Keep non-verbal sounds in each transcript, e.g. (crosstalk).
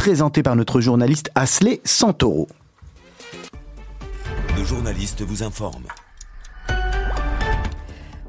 présenté par notre journaliste Asley Santoro. Le journaliste vous informe.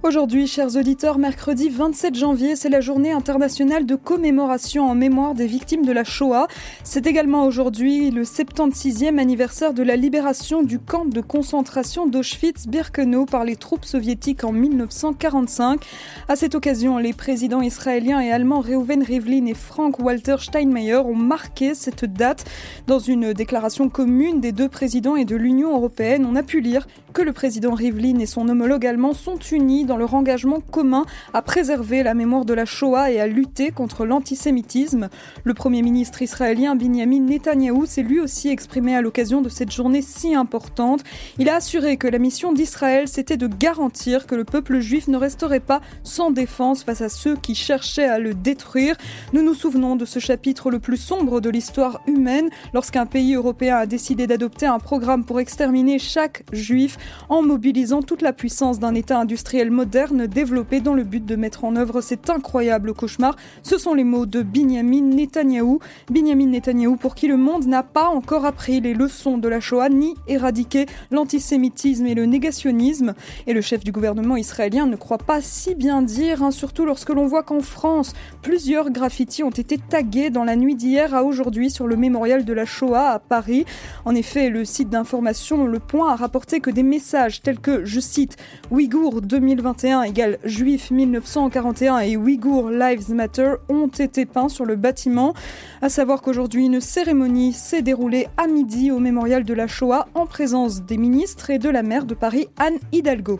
Aujourd'hui, chers auditeurs, mercredi 27 janvier, c'est la journée internationale de commémoration en mémoire des victimes de la Shoah. C'est également aujourd'hui le 76e anniversaire de la libération du camp de concentration d'Auschwitz-Birkenau par les troupes soviétiques en 1945. À cette occasion, les présidents israéliens et allemands Reuven Rivlin et Frank-Walter Steinmeier ont marqué cette date. Dans une déclaration commune des deux présidents et de l'Union européenne, on a pu lire que le président Rivlin et son homologue allemand sont unis leur engagement commun à préserver la mémoire de la Shoah et à lutter contre l'antisémitisme. Le Premier ministre israélien Benjamin Netanyahou s'est lui aussi exprimé à l'occasion de cette journée si importante. Il a assuré que la mission d'Israël, c'était de garantir que le peuple juif ne resterait pas sans défense face à ceux qui cherchaient à le détruire. Nous nous souvenons de ce chapitre le plus sombre de l'histoire humaine lorsqu'un pays européen a décidé d'adopter un programme pour exterminer chaque juif en mobilisant toute la puissance d'un État industriel moderne développé dans le but de mettre en œuvre cet incroyable cauchemar. Ce sont les mots de Binyamin Netanyahou. Binyamin Netanyahou pour qui le monde n'a pas encore appris les leçons de la Shoah ni éradiqué l'antisémitisme et le négationnisme. Et le chef du gouvernement israélien ne croit pas si bien dire, hein, surtout lorsque l'on voit qu'en France, plusieurs graffitis ont été tagués dans la nuit d'hier à aujourd'hui sur le mémorial de la Shoah à Paris. En effet, le site d'information Le Point a rapporté que des messages tels que, je cite, Ouïghour 2020 égale Juif 1941 et Ouïghour Lives Matter ont été peints sur le bâtiment. À savoir qu'aujourd'hui, une cérémonie s'est déroulée à midi au mémorial de la Shoah en présence des ministres et de la maire de Paris, Anne Hidalgo.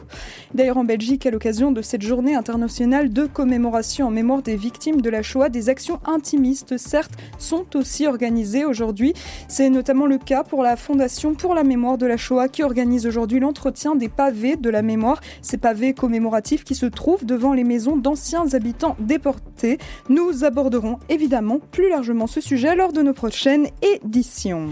D'ailleurs, en Belgique, à l'occasion de cette journée internationale de commémoration en mémoire des victimes de la Shoah, des actions intimistes, certes, sont aussi organisées aujourd'hui. C'est notamment le cas pour la Fondation pour la mémoire de la Shoah qui organise aujourd'hui l'entretien des pavés de la mémoire. Ces pavés qui se trouve devant les maisons d'anciens habitants déportés. Nous aborderons évidemment plus largement ce sujet lors de nos prochaines éditions.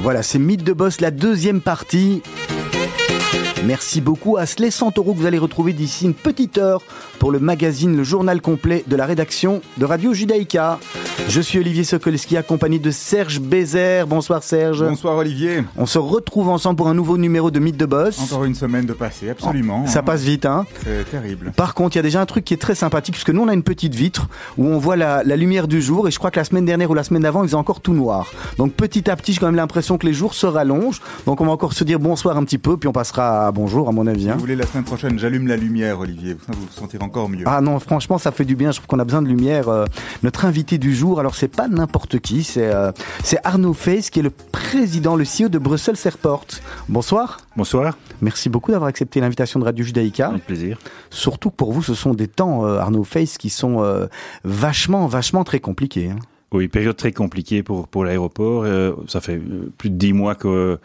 Voilà, c'est Mythe de Boss, la deuxième partie. Merci beaucoup à Slay Santoro que vous allez retrouver d'ici une petite heure pour le magazine Le Journal complet de la rédaction de Radio Judaïka. Je suis Olivier Sokolski accompagné de Serge Bézère. Bonsoir Serge. Bonsoir Olivier. On se retrouve ensemble pour un nouveau numéro de Mythe de Boss. Encore une semaine de passé, absolument. Ça passe vite, hein C'est terrible. Par contre, il y a déjà un truc qui est très sympathique puisque nous on a une petite vitre où on voit la, lumière du jour et je crois que la semaine dernière ou la semaine d'avant il faisait encore tout noir. Donc petit à petit, j'ai quand même l'impression que les jours se rallongent. Donc on va encore se dire bonsoir un petit peu puis on passera à bonjour à mon avis. Hein. Vous voulez la semaine prochaine, j'allume la lumière Olivier, vous vous sentirez encore mieux. Ah non, franchement ça fait du bien. Je trouve qu'on a besoin de lumière. Euh, notre invité du jour, alors c'est pas n'importe qui. C'est euh, Arnaud Face qui est le président, le CEO de Brussels Airport. Bonsoir. Bonsoir. Merci beaucoup d'avoir accepté l'invitation de Radio Judaïka. Avec plaisir. Surtout pour vous, ce sont des temps, euh, Arnaud Face, qui sont euh, vachement, vachement très compliqués. Hein. Oui, période très compliquée pour, pour l'aéroport. ça fait plus de dix mois que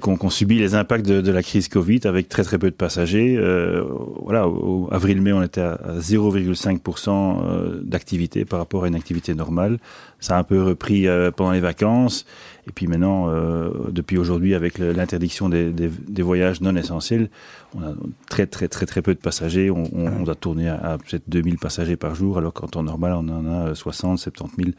qu'on subit les impacts de, la crise Covid avec très très peu de passagers. Euh, voilà, au, avril-mai, on était à, 0,5% euh, d'activité par rapport à une activité normale. Ça a un peu repris euh, pendant les vacances. Et puis maintenant, depuis aujourd'hui, avec l'interdiction des, voyages non essentiels, on a très très très très peu de passagers. On, on, doit tourner à, à peut-être 2000 passagers par jour, alors qu'en temps normal, on en a 60, 70 000.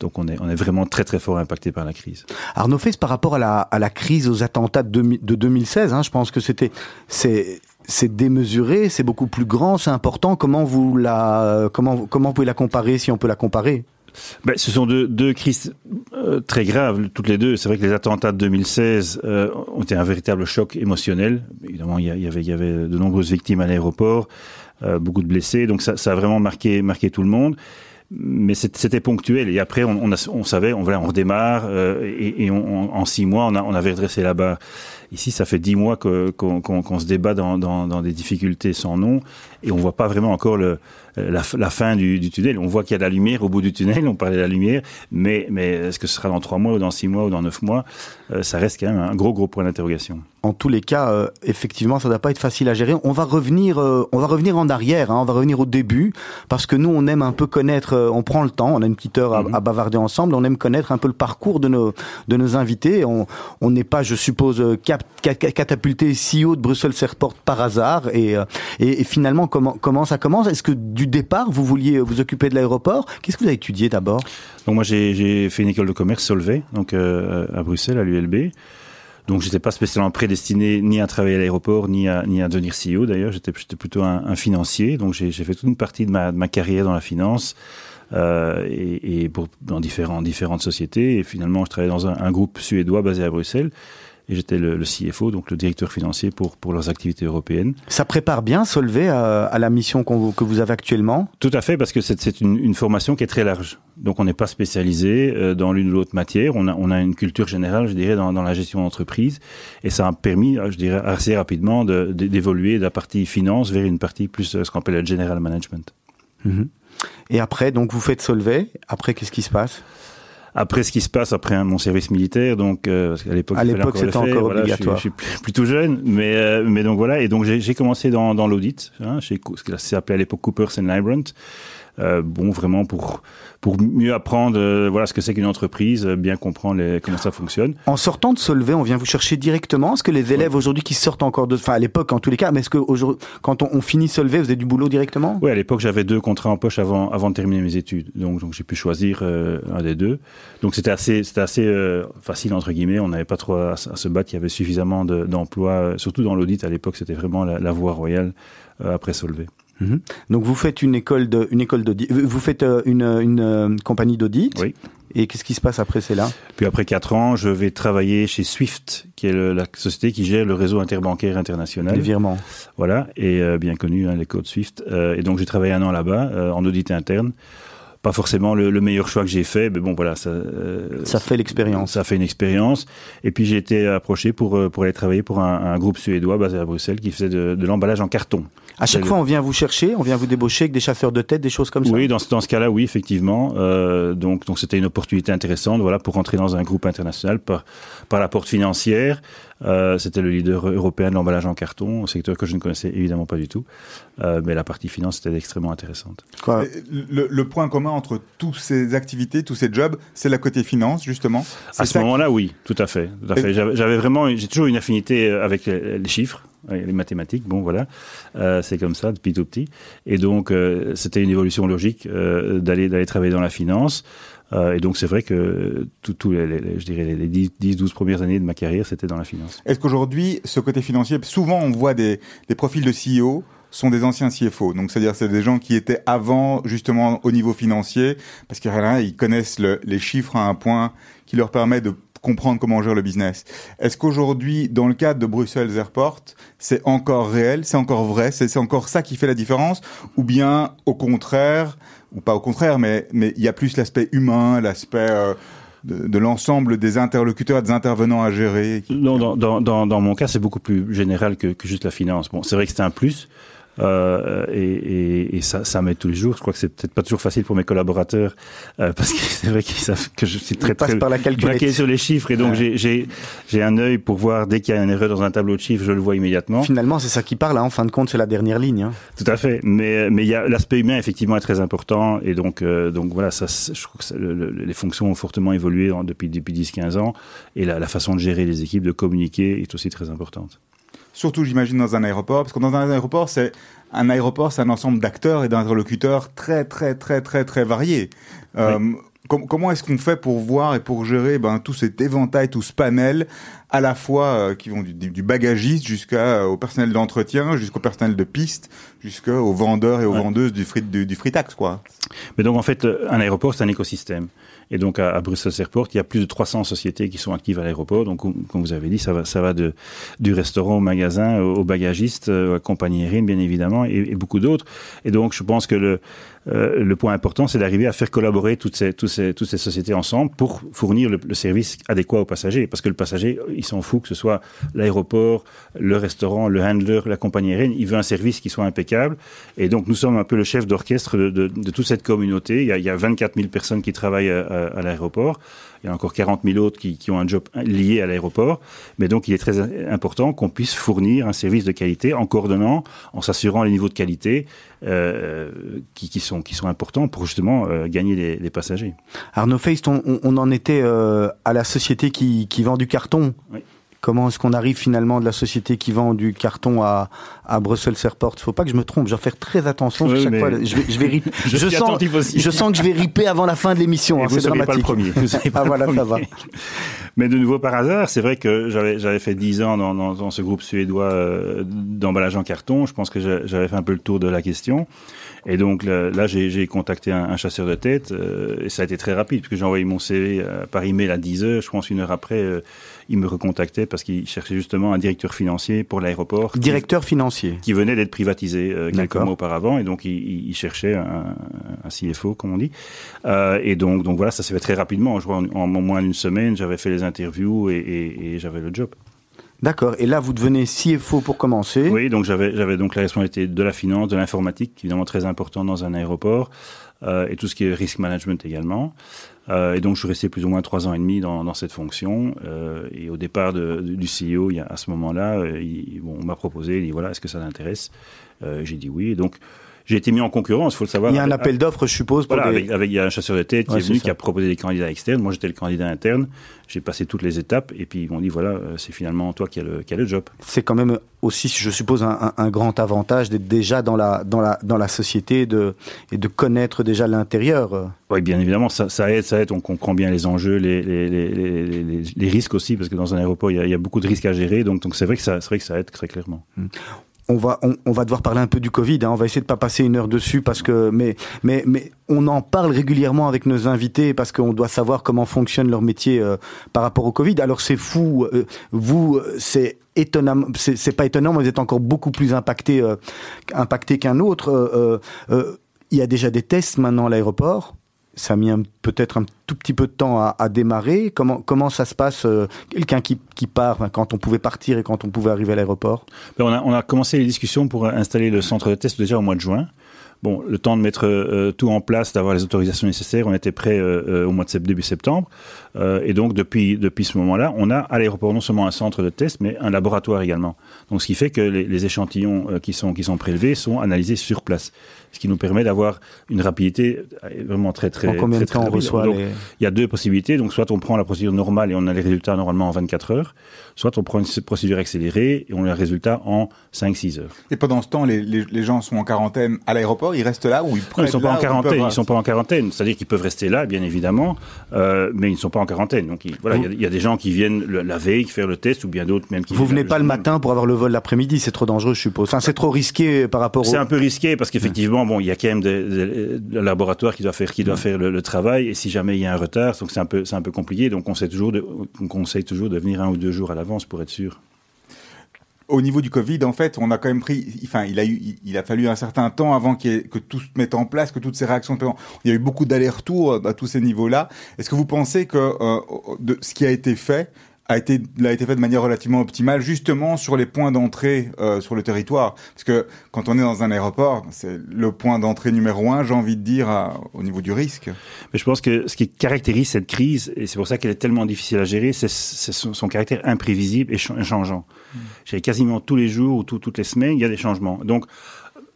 Donc on est, on est vraiment très très fort impacté par la crise. Arnaud Fes, par rapport à la, à la crise, aux attentats de, de 2016, hein, je pense que c'était c'est c'est démesuré, c'est beaucoup plus grand, c'est important. Comment vous la comment comment vous pouvez la comparer si on peut la comparer? Ben, ce sont deux, deux crises euh, très graves, toutes les deux. C'est vrai que les attentats de 2016 euh, ont été un véritable choc émotionnel. Évidemment, il y, avait, il y avait de nombreuses victimes à l'aéroport, euh, beaucoup de blessés, donc ça, ça, a vraiment marqué, marqué tout le monde. Mais c'était ponctuel. Et après, on, on, savait, on, voilà, on redémarre euh, et, et en six mois, on, a, on avait redressé la barre. Ici, ça fait dix mois qu'on se débat dans, dans, dans, des difficultés sans nom et on voit pas vraiment encore le, la, la, fin du, du, tunnel. On voit qu'il y a de la lumière au bout du tunnel, on parlait de la lumière, mais, mais est-ce que ce sera dans trois mois ou dans six mois ou dans neuf mois euh, Ça reste quand même un gros, gros point d'interrogation. En tous les cas, euh, effectivement, ça ne doit pas être facile à gérer. On va revenir, euh, on va revenir en arrière, hein, on va revenir au début, parce que nous, on aime un peu connaître, on prend le temps, on a une petite heure à, mhm. à, bavarder ensemble, on aime connaître un peu le parcours de nos, de nos invités. On n'est pas, je suppose, cap, catapulté CEO de Bruxelles Airport par hasard, et, et, et finalement, comment, ça commence? Est-ce que du départ, vous vouliez vous occuper de l'aéroport? Qu'est-ce que vous avez étudié d'abord? Donc moi, j'ai fait une école de commerce Solvay, donc euh, à Bruxelles, à l'ULB. Donc j'étais pas spécialement prédestiné ni à travailler à l'aéroport, ni à, ni à devenir CEO d'ailleurs. J'étais plutôt un, financier. Donc j'ai fait toute une partie de ma, carrière dans la finance. Euh, et, dans différentes sociétés. Et finalement, je travaillais dans un groupe suédois basé à Bruxelles et j'étais le, le, CFO, donc le directeur financier pour, pour leurs activités européennes. Ça prépare bien Solvay à, à la mission qu que vous avez actuellement? Tout à fait, parce que c'est une, une, formation qui est très large. Donc on n'est pas spécialisé euh, dans l'une ou l'autre matière, on a, on a une culture générale, je dirais, dans, dans la gestion d'entreprise, et ça a permis, euh, je dirais, assez rapidement d'évoluer de, de, la partie finance vers une partie plus euh, ce qu'on appelle le general management. -hmm. Et après, donc vous faites Solvay, après qu'est-ce qui se passe? Après ce qui se passe après mon service militaire, donc euh, parce qu'à l'époque, à l'époque c'était encore, encore voilà, obligatoire. Je suis, je suis, plutôt jeune, mais euh, mais donc voilà, et donc j'ai commencé dans, dans l'audit, hein, chez ce qui s'appelait à l'époque Coopers and Lybrand. Euh, bon, vraiment pour pour mieux apprendre euh, voilà ce que c'est qu'une entreprise, bien comprendre les, comment ça fonctionne. En sortant de Solvay, on vient vous chercher directement. Est-ce que les élèves ouais. aujourd'hui qui sortent encore de, enfin à l'époque en tous les cas, mais est-ce que quand on, on, finit Solvay, vous avez du boulot directement? Oui, à l'époque j'avais deux contrats en poche avant avant de terminer mes études, donc donc j'ai pu choisir euh, un des deux. Donc c'était assez c'était assez euh, facile entre guillemets. On n'avait pas trop à, à, se battre. Il y avait suffisamment d'emplois, de, surtout dans l'audit à l'époque. C'était vraiment la, la voie royale euh, après Solvay. Mmh. Donc vous faites une école de une école d'audit, vous faites une, une, une compagnie d'audit. Oui. Et qu'est-ce qui se passe après c'est là? Puis après quatre ans, je vais travailler chez Swift, qui est le, la société qui gère le réseau interbancaire international. Les virements. Voilà, et euh, bien connu hein, les codes Swift. Euh, et donc j'ai travaillé un an là-bas euh, en audit interne. Pas forcément le, le meilleur choix que j'ai fait, mais bon voilà, ça. Euh, ça fait l'expérience. Ça fait une expérience. Et puis j'ai été approché pour pour aller travailler pour un, un, groupe suédois basé à Bruxelles qui faisait de, de l'emballage en carton. À chaque fois, on vient vous chercher, on vient vous débaucher avec des chasseurs de tête, des choses comme ça. Oui, dans ce, dans ce cas-là, oui, effectivement. Euh, donc, donc c'était une opportunité intéressante, voilà, pour rentrer dans un groupe international par, par la porte financière. Euh, c'était le leader européen de l'emballage en carton, un secteur que je ne connaissais évidemment pas du tout. Euh, mais la partie finance était extrêmement intéressante. Quoi le, le, point commun entre toutes ces activités, tous ces jobs, c'est la côté finance, justement. À ce moment-là, qui... oui, tout à fait. Tout à fait. J'avais vraiment, j'ai toujours une affinité avec les, les chiffres les mathématiques, bon voilà, euh, c'est comme ça depuis tout petit. Et donc euh, c'était une évolution logique euh, d'aller d'aller travailler dans la finance. Euh, et donc c'est vrai que tous tout les, les, je dirais les 10-12 premières années de ma carrière, c'était dans la finance. Est-ce qu'aujourd'hui, ce côté financier, souvent on voit des, des profils de CEO sont des anciens CFO. Donc, c'est-à-dire, c'est des gens qui étaient avant, justement, au niveau financier, parce qu'ils connaissent le, les chiffres à un point qui leur permet de comprendre comment on gère le business. Est-ce qu'aujourd'hui, dans le cadre de Bruxelles Airport, c'est encore réel, c'est encore vrai, c'est encore ça qui fait la différence, ou bien au contraire, ou pas au contraire, mais mais il y a plus l'aspect humain, l'aspect euh, de, l'ensemble des interlocuteurs, des intervenants à gérer. Non, dans, dans, dans, dans mon cas, c'est beaucoup plus général que, que juste la finance. Bon, c'est vrai que c'est un plus. Euh, et, et, et, ça, ça m'aide tous les jours. Je crois que c'est peut-être pas toujours facile pour mes collaborateurs euh, (laughs) parce que c'est vrai qu'ils savent que je suis très très par la sur les chiffres et donc ouais. j'ai un œil pour voir dès qu'il y a une erreur dans un tableau de chiffres, je le vois immédiatement. Finalement, c'est ça qui parle. Hein. En fin de compte, c'est la dernière ligne. Hein. Tout à fait. Mais mais il y a l'aspect humain effectivement est très important et donc euh, donc voilà, ça, je trouve que ça, le, le, les fonctions ont fortement évolué depuis depuis 10-15 ans et la, la façon de gérer les équipes, de communiquer est aussi très importante surtout j'imagine dans un aéroport, parce que dans un aéroport, c'est un aéroport, c'est un ensemble d'acteurs et d'interlocuteurs très très très très très variés. Oui. Euh, com comment est-ce qu'on fait pour voir et pour gérer ben, tout cet éventail, tout ce panel, à la fois euh, qui vont du, du bagagiste jusqu'au euh, personnel d'entretien, jusqu'au personnel de piste, jusqu'aux vendeurs et aux ouais. vendeuses du, frit, du, du fritax, quoi. Mais donc en fait, un aéroport, c'est un écosystème. Et donc à, à Bruxelles Airport, il y a plus de 300 sociétés qui sont actives à l'aéroport. Donc comme vous avez dit, ça va, ça va de, du restaurant au magasin, au bagagiste, à compagnie aérienne bien évidemment, et, et beaucoup d'autres. Et donc je pense que le, euh, le point important, c'est d'arriver à faire collaborer toutes ces, toutes ces, toutes ces sociétés ensemble pour fournir le, service adéquat aux passagers. Parce que le passager, il s'en fout que ce soit l'aéroport, le restaurant, le handler, la compagnie aérienne, il veut un service qui soit impeccable. Et donc, nous sommes un peu le chef d'orchestre de, toute cette communauté. Il y, a, il y a 24 000 personnes qui travaillent à, à l'aéroport. Il y a encore 40 000 autres qui, qui ont un job lié à l'aéroport. Mais donc, il est très important qu'on puisse fournir un service de qualité en coordonnant, en s'assurant les niveaux de qualité euh, qui, qui, sont, qui sont importants pour justement euh, gagner les, les, passagers. Arnaud Feist, on, on en était euh, à la société qui, qui vend du carton. Oui. Comment est-ce qu'on arrive finalement de la société qui vend du carton à, à Brussels Airport? Il faut pas que je me trompe, je dois faire très attention oui, chaque fois. Je vais, je vais rip... (laughs) je, je sens, je sens que je vais riper avant la fin de l'émission. Hein, c'est dramatique. Pas le premier. ah voilà, ça va. Mais de nouveau par hasard, c'est vrai que j'avais j'avais fait 10 ans dans, dans, dans ce groupe suédois euh, d'emballage en carton. Je pense que j'avais fait un peu le tour de la question. Et donc là, j'ai contacté un, un, chasseur de tête euh, et ça a été très rapide puisque j'ai envoyé mon CV euh, par email à 10 heures. Je pense une heure après, euh, il me recontactait parce qu'il cherchait justement un directeur financier pour l'aéroport. Directeur qui, financier Qui venait d'être privatisé euh, quelques mois auparavant et donc il, il cherchait un, un, CFO, comme on dit. Euh, et donc, donc voilà, ça s'est fait très rapidement. Je crois en, en moins d'une semaine, j'avais fait les interviews et, et, et j'avais le job. D'accord. Et là, vous devenez CFO pour commencer. Oui, donc j'avais donc la responsabilité de la finance, de l'informatique, évidemment très important dans un aéroport, et tout ce qui est risk management également. Euh, et donc je suis resté plus ou moins trois ans et demi dans, cette fonction. Euh, et au départ de, du CEO, à ce moment-là, euh, on m'a proposé, il dit voilà, est-ce que ça t'intéresse euh, J'ai dit oui. Donc j'ai été mis en concurrence, il faut le savoir. Il y a un appel d'offres, je suppose. Pour voilà, des... avec, avec, il y a un chasseur de tête qui ouais, est venu, qui a proposé des candidats externes. Moi, j'étais le candidat interne. J'ai passé toutes les étapes et puis ils m'ont dit voilà, c'est finalement toi qui as le, qui a le job. C'est quand même aussi, je suppose, un, un, un grand avantage d'être déjà dans la, dans la, dans la société de, et de connaître déjà l'intérieur. Oui, bien évidemment, ça, ça, aide, ça aide. On comprend bien les enjeux, les, les, les, les, les risques aussi, parce que dans un aéroport, il y a, il y a beaucoup de risques à gérer. Donc, donc c'est vrai que ça, c'est vrai que ça aide très clairement. On va on, va devoir parler un peu du Covid. Hein. On va essayer de pas passer une heure dessus parce que mais mais mais on en parle régulièrement avec nos invités parce qu'on doit savoir comment fonctionne leur métier euh, par rapport au Covid. Alors c'est fou. Euh, vous c'est étonnant. C'est pas étonnant, mais vous êtes encore beaucoup plus impacté euh, impacté qu'un autre. Euh, euh, il y a déjà des tests maintenant à l'aéroport ça a mis peut-être un tout petit peu de temps à, démarrer. Comment, comment ça se passe euh, Quelqu'un qui, qui part, quand on pouvait partir et quand on pouvait arriver à l'aéroport? Ben on, a, on a commencé les discussions pour installer le centre de test déjà au mois de juin. Bon, le temps de mettre euh, tout en place, d'avoir les autorisations nécessaires, on était prêt euh, au mois de début septembre. Et donc, depuis, depuis ce moment-là, on a à l'aéroport non seulement un centre de test, mais un laboratoire également. Donc, ce qui fait que les, les échantillons qui, sont, qui sont prélevés sont analysés sur place. Ce qui nous permet d'avoir une rapidité vraiment très, très, en combien très, de temps très, on reçoit donc, les... Il y a deux possibilités. Donc, soit on prend la procédure normale et on a les résultats normalement en 24 heures, soit on prend une procédure accélérée et on a les résultats en 5-6 heures. Et pendant ce temps, les, les, les gens sont en quarantaine à l'aéroport, ils restent là ou ils non, ils sont pas en quarantaine, ils, peuvent... ils sont pas en quarantaine, c'est-à-dire qu'ils peuvent rester là, bien évidemment, euh, mais ils ne sont pas en quarantaine. Donc, ils, voilà, il y, a, y, a des gens qui viennent le, la veille faire le test ou bien d'autres même qui. Vous venez pas le matin pour avoir le vol l'après-midi, c'est trop dangereux, je suppose. Enfin, c'est trop risqué par rapport. C'est au... un peu risqué parce qu'effectivement, bon, il y a quand même des, des, des laboratoires qui doivent faire, qui doivent faire le, le, travail, et si jamais il y a un retard, donc c'est un peu, c'est un peu compliqué. Donc on sait toujours, de, on conseille toujours de venir un ou deux jours à l'avance pour être sûr au niveau du Covid, en fait, on a quand même pris, enfin, il a eu, il a fallu un certain temps avant qu que tout se mette en place, que toutes ces réactions, il y a eu beaucoup d'allers-retours à tous ces niveaux-là. Est-ce que vous pensez que euh, de ce qui a été fait a été, a été fait de manière relativement optimale, justement sur les points d'entrée euh, sur le territoire. Parce que quand on est dans un aéroport, c'est le point d'entrée numéro un, j'ai envie de dire, à, au niveau du risque. Mais je pense que ce qui caractérise cette crise, et c'est pour ça qu'elle est tellement difficile à gérer, c'est son, son, caractère imprévisible et changeant. Mmh. Quasiment tous les jours ou tout, toutes les semaines, il y a des changements. Donc,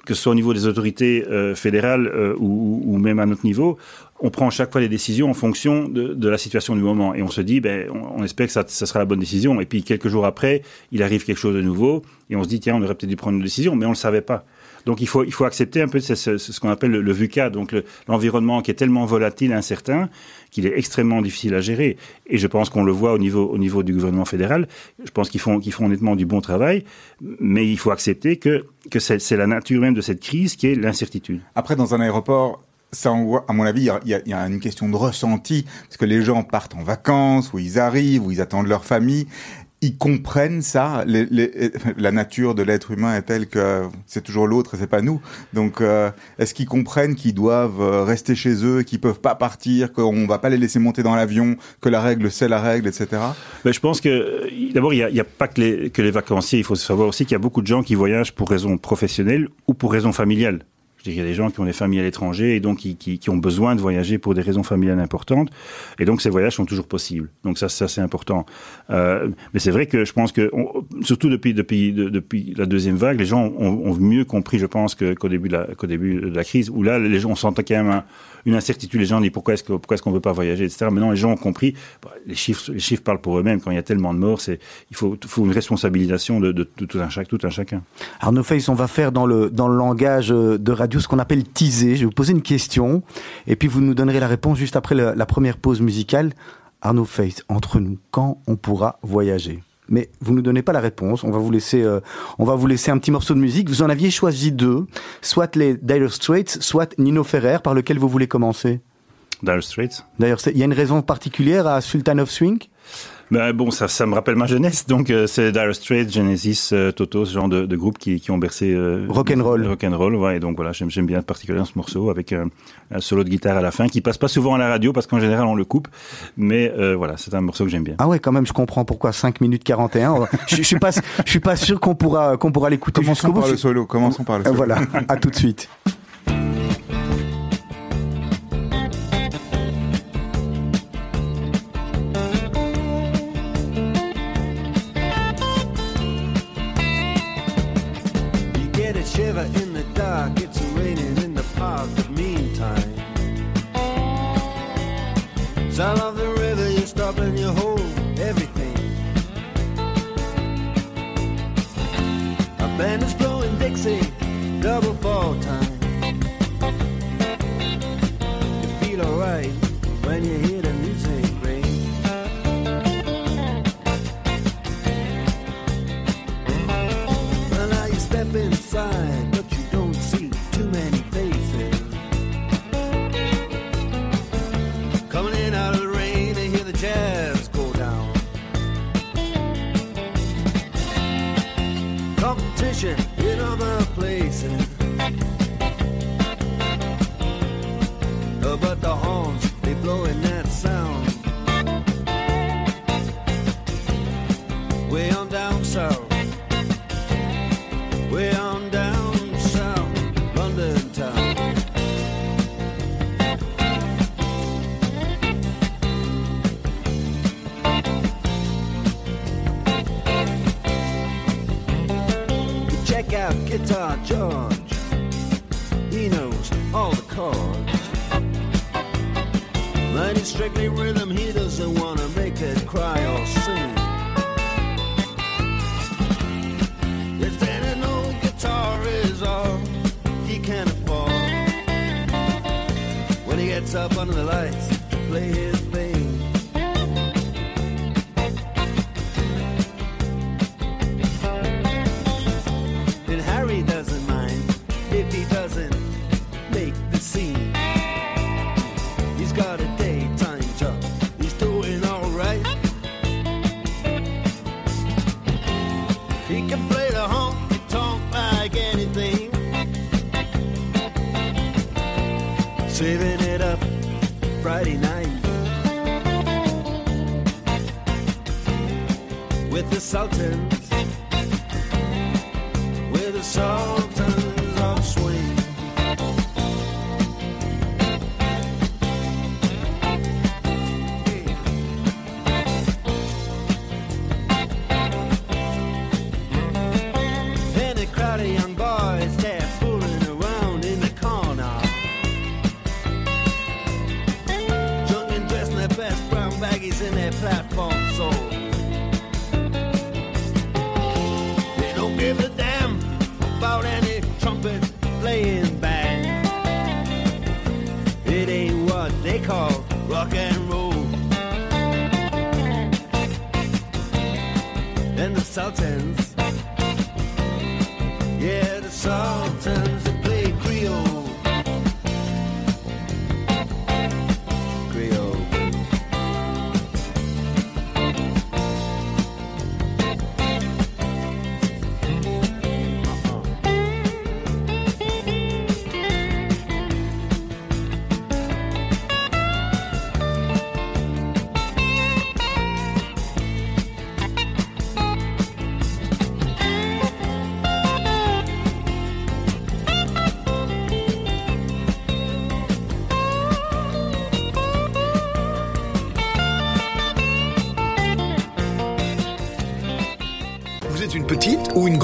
que ce soit au niveau des autorités euh, fédérales euh, ou, ou, même à notre niveau, on prend chaque fois des décisions en fonction de, de, la situation du moment. Et on se dit, ben, on, on espère que ça, ça, sera la bonne décision. Et puis, quelques jours après, il arrive quelque chose de nouveau. Et on se dit, tiens, on aurait peut-être dû prendre une décision, mais on ne le savait pas. Donc, il faut, il faut accepter un peu ce, ce, ce qu'on appelle le, le VUCA, donc l'environnement le, qui est tellement volatile, incertain, qu'il est extrêmement difficile à gérer. Et je pense qu'on le voit au niveau, au niveau du gouvernement fédéral. Je pense qu'ils font, qu'ils font honnêtement du bon travail, mais il faut accepter que, que c'est la nature même de cette crise qui est l'incertitude. Après, dans un aéroport, ça, à mon avis, il y, y, a une question de ressenti, parce que les gens partent en vacances, où ils arrivent, où ils attendent leur famille. ils comprennent ça. Les, les, la nature de l'être humain est telle que c'est toujours l'autre et c'est pas nous. Donc, euh, est-ce qu'ils comprennent qu'ils doivent euh, rester chez eux, qu'ils peuvent pas partir, qu'on va pas les laisser monter dans l'avion, que la règle c'est la règle, etc. Ben, je pense que d'abord il n'y a, a, pas que les, que les vacanciers. Il faut savoir aussi qu'il y a beaucoup de gens qui voyagent pour raisons professionnelles ou pour raisons familiales. Il y a des gens qui ont des familles à l'étranger et donc qui, qui, ont besoin de voyager pour des raisons familiales importantes. Et donc ces voyages sont toujours possibles. Donc ça, c'est important. Euh, mais c'est vrai que je pense que, surtout depuis, depuis, de, depuis la deuxième vague, les gens ont, mieux compris, je pense, qu'au début, de la, début de la crise, où là, les gens, sentait quand même un, une incertitude. Les gens disent pourquoi est-ce, que, pourquoi est-ce qu'on veut pas voyager, etc. Maintenant, les gens ont compris. Les chiffres, les chiffres parlent pour eux-mêmes. Quand il y a tellement de morts, il faut, faut une responsabilisation de, tout, un tout un chacun. Arnaud Face, on va faire dans le, dans le langage de radio ce qu'on appelle teaser. Je vais vous poser une question et puis vous nous donnerez la réponse juste après la première pause musicale. Arnaud Face, entre nous, quand on pourra voyager? Mais vous ne nous donnez pas la réponse. On va vous laisser, euh, on va vous laisser un petit morceau de musique. Vous en aviez choisi deux, soit les Dire Straits, soit Nino Ferrer. Par lequel vous voulez commencer? Dire Straits. D'ailleurs, il y a une raison particulière à Sultan of Swing? Ben bon, ça, ça me rappelle ma jeunesse. Donc, euh, c'est Dire Straits, Genesis, euh, Toto, ce genre de, de groupe qui, qui ont bercé euh, rock'n'roll. Rock'n'roll, ouais. Et donc voilà, j'aime bien particulièrement ce morceau avec un, un, solo de guitare à la fin qui passe pas souvent à la radio parce qu'en général on le coupe. Mais euh, voilà, c'est un morceau que j'aime bien. Ah ouais, quand même, je comprends pourquoi 5 minutes 41. je, je suis pas, je suis pas sûr qu'on pourra qu'on pourra l'écouter. Commençons par le solo. Commençons par le solo. Voilà. à tout de suite. (laughs)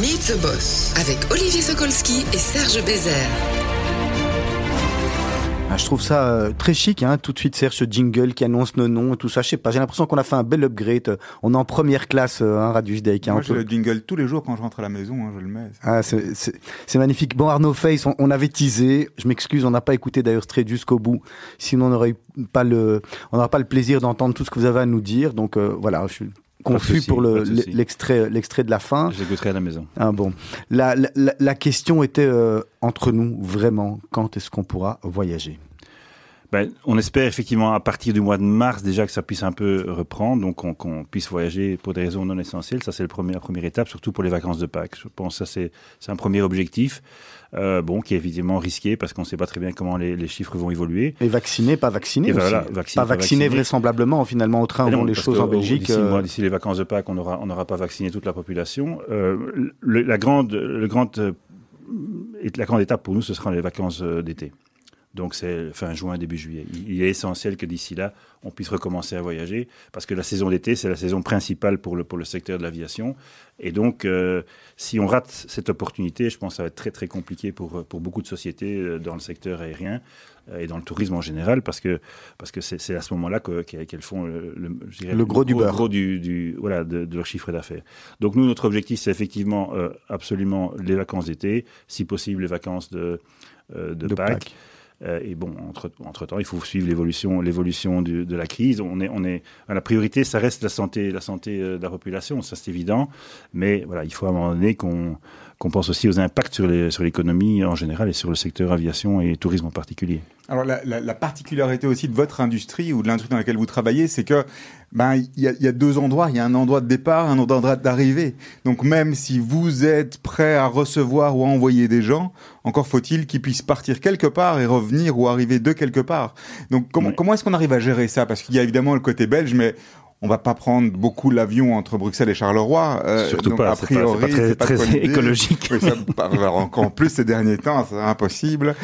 Meet the Boss avec Olivier Sokolski et Serge Bézère. Ah, je trouve ça euh, très chic, hein, tout de suite Serge, ce jingle qui annonce nos noms et tout ça. Je sais pas, j'ai l'impression qu'on a fait un bel upgrade. On est en première classe, euh, hein, Radio Judaïka. Moi, On j'ai peut- le jingle tous les jours quand je rentre à la maison, hein, je le mets. Ah, c'est- magnifique. Bon, Arnaud Face, on, on avait teasé. Je m'excuse, on n'a pas écouté d'ailleurs straight jusqu'au bout. Sinon, on n'aurait eu pas le, on n'aura pas le plaisir d'entendre tout ce que vous avez à nous dire. Donc euh, voilà, je suis confus pour le- l'extrait, l'extrait de la fin. Je l'écouterai à la maison. Ah bon. La, la, question était euh, entre nous vraiment. Quand est-ce qu'on pourra voyager? Ben, on espère effectivement à partir du mois de mars déjà que ça puisse un peu reprendre, donc qu'on puisse voyager pour des raisons non essentielles. Ça, c'est la première étape, surtout pour les vacances de Pâques. Je pense que c'est un premier objectif, euh, bon, qui est évidemment risqué parce qu'on ne sait pas très bien comment les, les chiffres vont évoluer. Et vacciné, pas vacciné Et aussi. voilà, vacciné, Pas pas vacciné vacciné. vraisemblablement. Finalement, au train où vont les choses en au- Belgique. D'ici, euh, d'ici les vacances de Pâques, on n'aura on n'aura pas vacciné toute la population. Euh, le, la, grande, le grand, euh, la grande étape pour nous, ce sera les vacances euh, d'été. Donc c'est fin juin, début juillet. Il, est essentiel que d'ici là, on puisse recommencer à voyager, parce que la saison d'été, c'est la saison principale pour le, pour le secteur de l'aviation. Et donc, euh, si on rate cette opportunité, je pense que ça va être très très compliqué pour, pour beaucoup de sociétés euh, dans le secteur aérien euh, et dans le tourisme en général, parce que parce que c'est à ce moment-là que- qu'elles font le, le, dirais, Le gros du beurre. gros du, du- voilà de, de leur chiffre d'affaires. Donc nous, notre objectif, c'est effectivement euh, absolument les vacances d'été, si possible les vacances de euh, de, de Pâques. Pâques. Euh, et bon, entre, entre temps, il faut suivre l'évolution, l'évolution de la crise. On est, on est, la priorité, ça reste la santé, la santé euh, de la population, ça c'est évident. Mais voilà, il faut à un moment donné qu'on qu'on pense aussi aux impacts sur l'économie en général et sur le secteur aviation et tourisme en particulier. Alors la, la, la particularité aussi de votre industrie ou de l'industrie dans laquelle vous travaillez, c'est que ben il y, a, il y a deux endroits. Il y a un endroit de départ, un endroit d'arrivée. Donc même si vous êtes prêt à recevoir ou à envoyer des gens, encore faut-il qu'ils puissent partir quelque part et revenir ou arriver de quelque part. Donc comment, Oui. comment est-ce qu'on arrive à gérer ça? Parce qu'il y a évidemment le côté belge, mais on va pas prendre beaucoup l'avion entre Bruxelles et Charleroi. euh, Surtout donc, pas, a c'est pas- c'est pas priori, très- c'est pas très écologique. Oui, ça, alors, encore plus ces derniers temps, c'est impossible.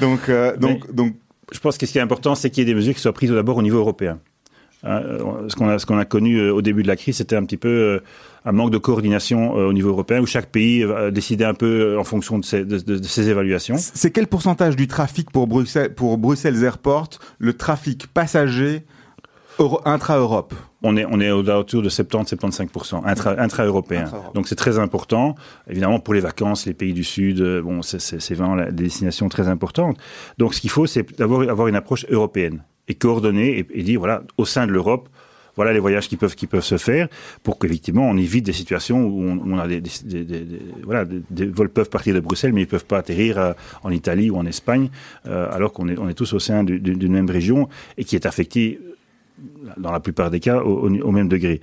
Donc, euh, donc, donc, Je pense que ce qui est important, c'est qu'il y ait des mesures qui soient prises d'abord au niveau européen. Hein, euh, ce qu'on a, qu'on a connu au début de la crise, c'était un petit peu euh, un manque de coordination euh, au niveau européen, où chaque pays euh, décidait un peu en fonction de ses, de- de- de ses évaluations. c'est quel pourcentage du trafic pour Bruxelles, pour Bruxelles Airport, le trafic passager euro- intra-Europe On est, on est autour de 70-75% intra, intra-européen. Donc c'est très important. Évidemment, pour les vacances, les pays du Sud, euh, bon, c'est- c'est c'est vraiment la- des destinations très importantes. Donc ce qu'il faut, c'est d'avoir avoir une approche européenne et coordonnée et, et dire, voilà, au sein de l'Europe, voilà les voyages qui peuvent, qui peuvent se faire pour qu'effectivement on évite des situations où on, on a des, des- des- des- voilà, des, vols peuvent partir de Bruxelles mais ils peuvent pas atterrir euh, en Italie ou en Espagne euh, alors qu'on est, on est tous au sein du- du- d'une même région et qui est affectée dans la plupart des cas au, même degré.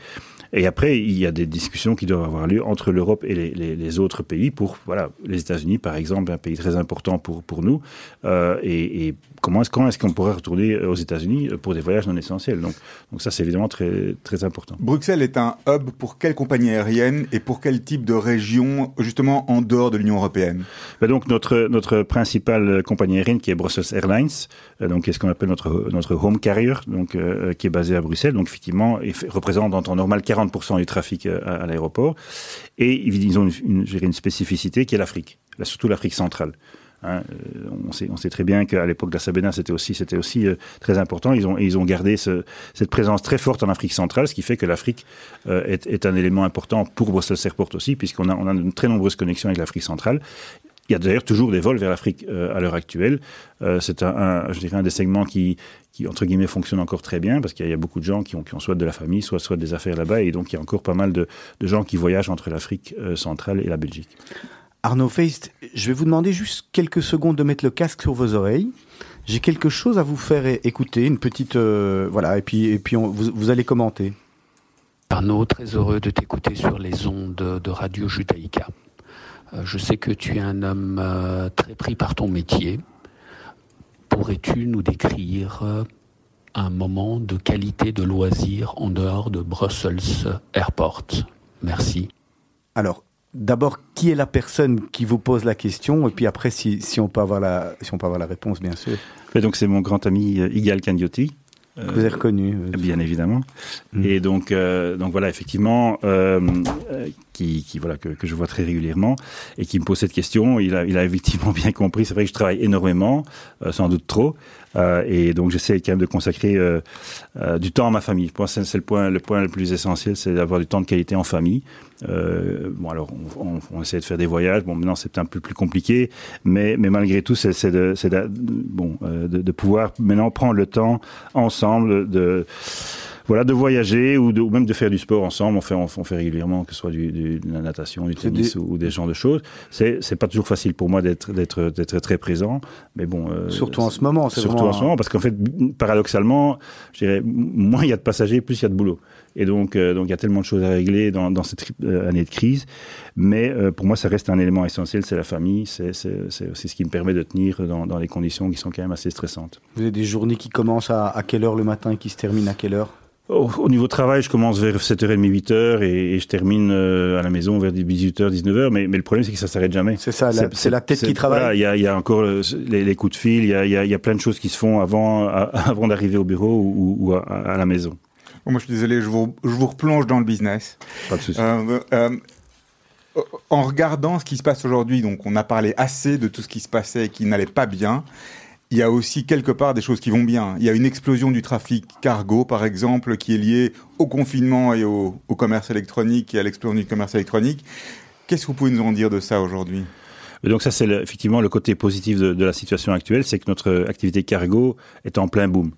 Et après, il y a des discussions qui doivent avoir lieu entre l'Europe et les, autres pays pour, voilà, les États-Unis par exemple, un pays très important pour, pour nous. Euh, et comment est-ce qu'on pourrait retourner aux États-Unis pour des voyages non essentiels? Donc, donc ça, c'est évidemment très, très important. Bruxelles est un hub pour quelle compagnie aérienne et pour quel type de région, justement, en dehors de l'Union Européenne? Ben donc notre notre principale compagnie aérienne qui est Brussels Airlines, euh, donc est ce qu'on appelle notre notre home carrier, donc euh, qui est basé à Bruxelles, donc effectivement fait- représente en temps normal 40% du trafic euh, à, à l'aéroport. Et ils ont une, une, une spécificité qui est l'Afrique, là, surtout l'Afrique centrale. Hein, euh, on, sait, on sait très bien qu'à l'époque de la Sabena, c'était aussi, c'était aussi euh, très important. Ils ont, ils ont gardé ce, cette présence très forte en Afrique centrale, ce qui fait que l'Afrique euh, est, est un élément important pour Brussels Airport aussi, puisqu'on a, on a de très nombreuses connexions avec l'Afrique centrale. Il y a d'ailleurs toujours des vols vers l'Afrique euh, à l'heure actuelle. Euh, c'est un, un, je dirais un des segments qui, qui, entre guillemets, fonctionne encore très bien parce qu'il y, y, a beaucoup de gens qui ont, qui ont soit de la famille, soit, soit des affaires là-bas. Et donc, il y a encore pas mal de, de gens qui voyagent entre l'Afrique euh, centrale et la Belgique. Arnaud Feist, je vais vous demander juste quelques secondes de mettre le casque sur vos oreilles. J'ai quelque chose à vous faire écouter, une petite... Euh, voilà, et puis, et puis on, vous, vous allez commenter. Arnaud, très heureux de t'écouter sur les ondes de Radio Judaïka. Euh, je sais que tu es un homme euh, très pris par ton métier. Pourrais-tu nous décrire un moment de qualité de loisir en dehors de Brussels Airport? Merci. Alors, d'abord, qui est la personne qui vous pose la question Et puis après, si, si on, peut avoir la, si on peut avoir la réponse, bien sûr. Et donc, c'est mon grand ami Igal Cagnotti. Vous avez reconnu Bien évidemment. Mm. Et donc, euh, donc voilà, effectivement, euh, qui, qui, voilà que, que, je vois très régulièrement et qui me pose cette question. Il a, il a effectivement (laughs) bien compris. C'est vrai que je travaille énormément, euh, sans doute trop, euh, et donc j'essaie quand même de consacrer euh, euh, du temps à ma famille. Moi, c'est le point, le point le plus essentiel, c'est d'avoir du temps de qualité en famille. bon, alors on, on, on, essaie de faire des voyages. Bon, maintenant c'est un peu plus compliqué, mais, mais malgré tout, c'est de, de, bon, de, de pouvoir maintenant prendre le temps ensemble de voilà, de voyager ou, de, ou, même de faire du sport ensemble. On fait, on, on fait régulièrement, que ce soit du, du, de la natation, du tennis des... Ou, ou, des genres de choses. C'est pas toujours facile pour moi d'être d'être d'être très présent, mais bon. Euh, surtout en ce moment, c'est surtout en ce moment, parce qu'en fait, paradoxalement, je dirais, moins il y a de passagers, plus il y a de boulot. Et donc, euh, donc il y a tellement de choses à régler dans, dans cette euh, année de crise. Mais euh, pour moi, ça reste un élément essentiel, c'est la famille. C'est aussi ce qui me permet de tenir dans, dans, les conditions qui sont quand même assez stressantes. Vous avez des journées qui commencent à, à quelle heure le matin et qui se terminent à quelle heure? Au, au, niveau travail, je commence vers 7h30, 8h et, et je termine euh, à la maison vers 18h, 19h. Mais, mais le problème, c'est que ça s'arrête jamais. C'est ça, c'est la tête qui travaille. Voilà, il y, a, y a encore les, les, coups de fil, il y a, y, a, y a plein de choses qui se font avant, à, (laughs) avant d'arriver au bureau ou, ou à, à, la maison. Bon, moi, je suis désolé, je vous, je vous replonge dans le business. Pas de souci. Euh, euh, en regardant ce qui se passe aujourd'hui, donc on a parlé assez de tout ce qui se passait et qui n'allait pas bien il y a aussi quelque part des choses qui vont bien. Il y a une explosion du trafic cargo, par exemple, qui est liée au confinement et au, commerce électronique et à l'explosion du commerce électronique. Qu'est-ce que vous pouvez nous en dire de ça aujourd'hui? Donc ça, c'est effectivement le côté positif de, de la situation actuelle, c'est que notre activité cargo est en plein boom.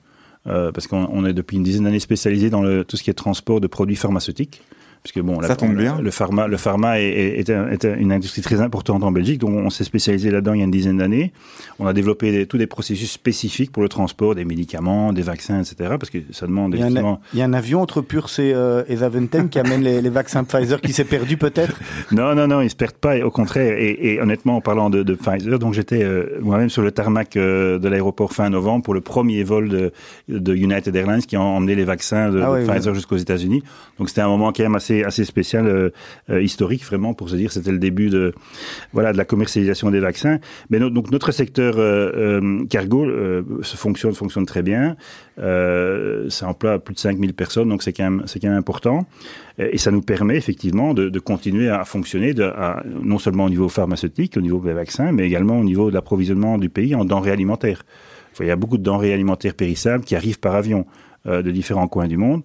Euh, parce qu'on est depuis une dizaine d'années spécialisé dans le, tout ce qui est transport de produits pharmaceutiques puisque bon, ça la, tombe bien. Le pharma, le pharma est, est, est, est, une industrie très importante en Belgique, donc on s'est spécialisé là-dedans il y a une dizaine d'années. On a développé des, tous des processus spécifiques pour le transport des médicaments, des vaccins, etc. Parce que ça demande il y, a un, il y a un avion entre Purs et, euh, et Zaventem qui amène les, les, vaccins Pfizer qui s'est perdu peut-être? (laughs) Non, non, non, ils se perdent pas. Au contraire, et, et honnêtement, en parlant de, de Pfizer, donc j'étais euh, moi-même sur le tarmac euh, de l'aéroport fin novembre pour le premier vol de, de United Airlines qui a emmené les vaccins de, ah oui, de Pfizer oui. jusqu'aux États-Unis. Donc c'était un moment quand même assez, assez spécial euh, historique vraiment pour se dire c'était le début de voilà de la commercialisation des vaccins. Mais donc notre secteur euh, euh, cargo se fonctionne fonctionne très bien. ça emploie plus de 5000 personnes, donc c'est quand même quand même important. Et ça nous permet effectivement de, continuer à fonctionner non seulement au niveau pharmaceutique, au niveau des vaccins, mais également au niveau de l'approvisionnement du pays en denrées alimentaires. Il y a beaucoup de denrées alimentaires périssables qui arrivent par avion euh, de différents coins du monde.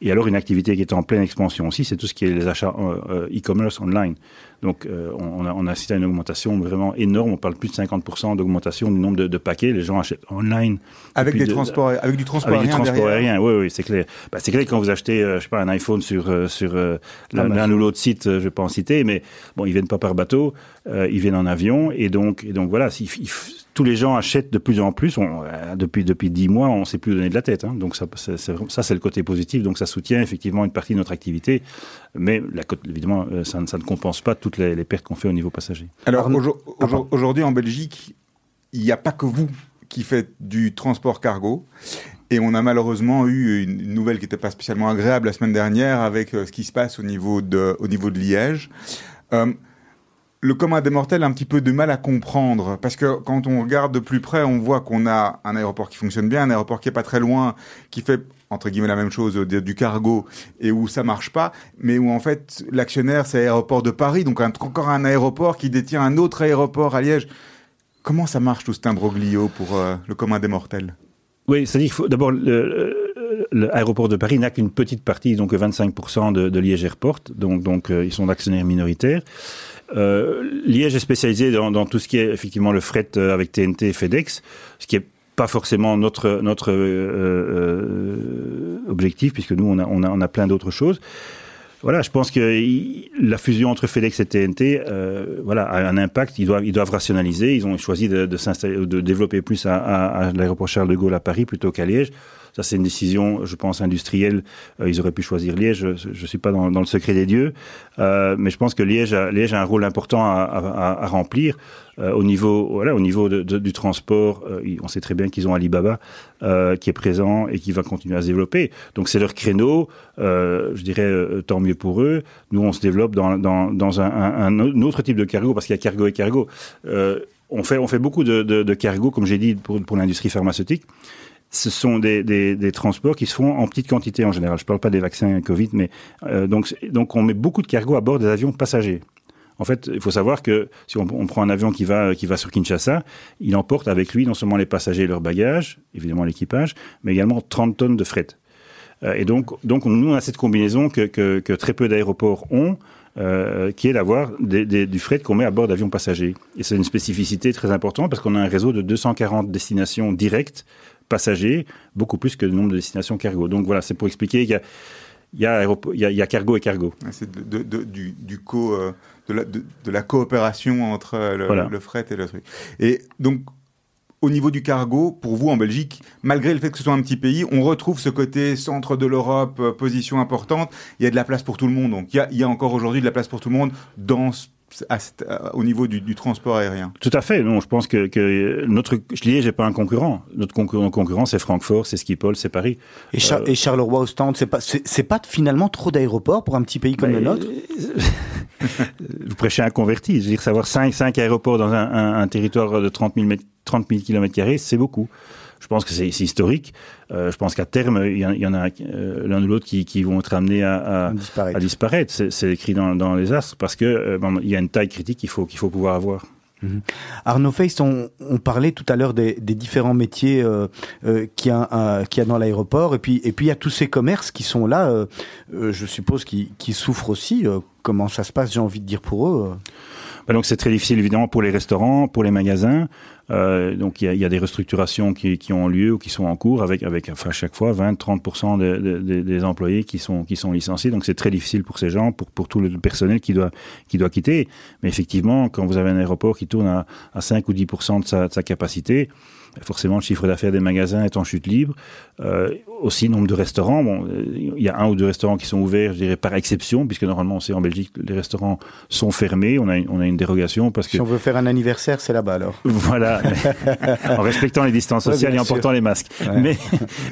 Et alors une activité qui est en pleine expansion aussi, c'est tout ce qui est les achats euh, e-commerce online. Donc euh, on, a, on a assisté à une augmentation vraiment énorme. On parle plus de 50% d'augmentation du nombre de, de, paquets. Les gens achètent online. Avec des de, transports, avec du transport avec aérien. Du transport aérien, oui, oui, c'est clair. Bah, c'est clair quand vous achetez, euh, je sais pas, un iPhone sur euh, sur euh, l'un ou l'autre site, euh, je vais pas en citer, mais bon, ils viennent pas par bateau, euh, ils viennent en avion, et donc et donc voilà, il, il, tous les gens achètent de plus en plus. On, depuis depuis dix mois, on s'est plus donné de la tête. Hein. Donc ça c'est le côté positif. Donc ça soutient effectivement une partie de notre activité, mais la, évidemment, ça, ça ne compense pas toutes les, les pertes qu'on fait au niveau passager. Alors aujourd'hui en Belgique, il n'y a pas que vous qui faites du transport cargo. Et on a malheureusement eu une nouvelle qui n'était pas spécialement agréable la semaine dernière avec euh, ce qui se passe au niveau de, au niveau de Liège. Euh, le commun des mortels a un petit peu de mal à comprendre parce que quand on regarde de plus près, on voit qu'on a un aéroport qui fonctionne bien, un aéroport qui est pas très loin, qui fait entre guillemets la même chose du cargo et où ça marche pas, mais où en fait l'actionnaire c'est l'aéroport de Paris, donc encore un aéroport qui détient un autre aéroport à Liège. Comment ça marche tout cet imbroglio pour euh, le commun des mortels? Oui, c'est-à-dire qu'il faut d'abord l'aéroport de Paris n'a qu'une petite partie, donc 25% de, Liège Airport, donc, euh, ils sont actionnaires minoritaires. Euh, Liège est spécialisé dans, dans, tout ce qui est effectivement le fret euh, avec TNT et FedEx, ce qui est pas forcément notre notre euh, euh, objectif puisque nous on a on a, on a plein d'autres choses. Voilà, je pense que la fusion entre FedEx et TNT, euh, voilà, a un impact. Ils doivent, ils doivent rationaliser. Ils ont choisi de, de de développer plus à, à, à l'aéroport Charles de Gaulle à Paris plutôt qu'à Liège. Ça, c'est une décision, je pense, industrielle. Euh, ils auraient pu choisir Liège. Je ne suis pas dans, le secret des dieux. Euh, mais je pense que Liège a, Liège a un rôle important à, remplir. Euh, au niveau, au niveau du transport, on sait très bien qu'ils ont Alibaba qui est présent et qui va continuer à se développer. Donc c'est leur créneau. je dirais tant mieux pour eux. Nous, on se développe dans, un, autre type de cargo parce qu'il y a cargo et cargo. on fait, on fait beaucoup de, cargo, comme j'ai dit, pour l'industrie pharmaceutique ce sont des, des, transports qui se font en petite quantité en général. Je ne parle pas des vaccins Covid, mais euh, donc, donc on met beaucoup de cargo à bord des avions passagers. En fait, il faut savoir que si on, prend un avion qui va, qui va sur Kinshasa, il emporte avec lui non seulement les passagers et leurs bagages, évidemment l'équipage, mais également 30 tonnes de fret. Euh, et donc, donc, nous, on a cette combinaison que, que, que très peu d'aéroports ont, euh, qui est d'avoir du fret qu'on met à bord d'avions passagers. Et c'est une spécificité très importante parce qu'on a un réseau de 240 destinations directes passagers, beaucoup plus que le nombre de destinations cargo. Donc voilà, c'est pour expliquer qu'il y y, a il, y a, il y a cargo et cargo. C'est de, de, du, du co, euh, de, la, de, la coopération entre le, voilà. le, fret et le truc. Et donc, au niveau du cargo, pour vous en Belgique, malgré le fait que ce soit un petit pays, on retrouve ce côté centre de l'Europe, euh, position importante. Il y a de la place pour tout le monde. Donc, il y a, il y a encore aujourd'hui de la place pour tout le monde dans ce à, à, au niveau du, du, transport aérien. Tout à fait. Non, je pense que, que notre Liège n'est pas un concurrent. Notre concurrent, concurrent c'est Francfort, c'est Schiphol, c'est Paris. Et, Char euh, et Charleroi Ostende, c'est pas c'est pas finalement trop d'aéroports pour un petit pays comme le nôtre? (laughs) Vous prêchez un converti. Je veux dire, savoir 5, 5 aéroports dans un, un, un territoire de 30 000, 30 000 km, c'est beaucoup. Je pense que c'est historique. Euh, je pense qu'à terme, il y, en, il y en a euh, l'un ou l'autre qui, qui, vont être amenés à, à disparaître. C'est écrit dans, dans, les astres parce que euh, bon, il y a une taille critique qu'il faut, qu'il faut pouvoir avoir. Mmh. Arnaud Feist, on, on, parlait tout à l'heure des, des, différents métiers euh, euh, qu'il y, a, qu y a dans l'aéroport, et puis et puis il y a tous ces commerces qui sont là, euh, je suppose, qui, qui souffrent aussi. comment ça se passe, j'ai envie de dire pour eux ben donc c'est très difficile évidemment pour les restaurants, pour les magasins. Euh, donc il y a, y a, des restructurations qui, qui, ont lieu ou qui sont en cours avec, avec enfin, à chaque fois 20-30% de, de, de, des employés qui sont, qui sont licenciés. Donc c'est très difficile pour ces gens, pour, pour tout le personnel qui doit, qui doit quitter. Mais effectivement, quand vous avez un aéroport qui tourne à, à 5 ou 10% de sa, de sa capacité, forcément le chiffre d'affaires des magasins est en chute libre. Euh, aussi nombre de restaurants. Bon, il y a un ou deux restaurants qui sont ouverts, je dirais par exception, puisque normalement on sait en Belgique les restaurants sont fermés. On a une, on a une dérogation parce que si on veut faire un anniversaire, c'est là-bas alors. (laughs) Voilà, en respectant les distances sociales ouais, et en sûr. portant les masques. Ouais. Mais,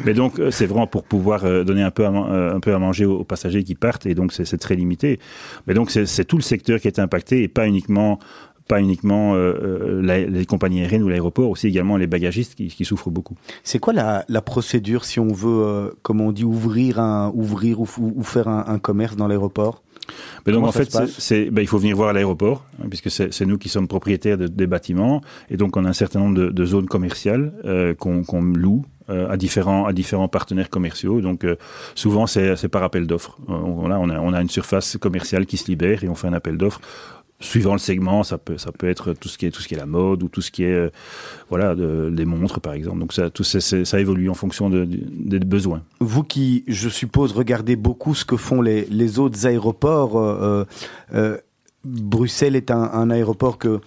mais donc euh, c'est vraiment pour pouvoir euh, donner un peu à, un peu à manger aux, passagers qui partent et donc c'est très limité. Mais donc c'est tout le secteur qui est impacté et pas uniquement pas uniquement euh, la, les compagnies aériennes ou l'aéroport, aussi également les bagagistes qui, qui souffrent beaucoup. C'est quoi la, la, procédure si on veut, euh, comme on dit, ouvrir un, ouvrir ou, ou faire un, un commerce dans l'aéroport? Mais donc Comment en fait, c'est, ben, il faut venir voir l'aéroport, hein, puisque c'est, nous qui sommes propriétaires de, des bâtiments, et donc on a un certain nombre de, de zones commerciales euh, qu'on, qu'on loue euh, à différents à différents partenaires commerciaux. Donc euh, souvent c'est, c'est par appel d'offres. Euh, on, là, on a on a une surface commerciale qui se libère et on fait un appel d'offres suivant le segment, ça peut ça peut être tout ce qui est tout ce qui est la mode ou tout ce qui est euh, voilà de, des montres par exemple. Donc ça ça, évolue en fonction de, de, des besoins. Vous qui je suppose regardez beaucoup ce que font les, autres aéroports. Euh, euh, Bruxelles est un aéroport que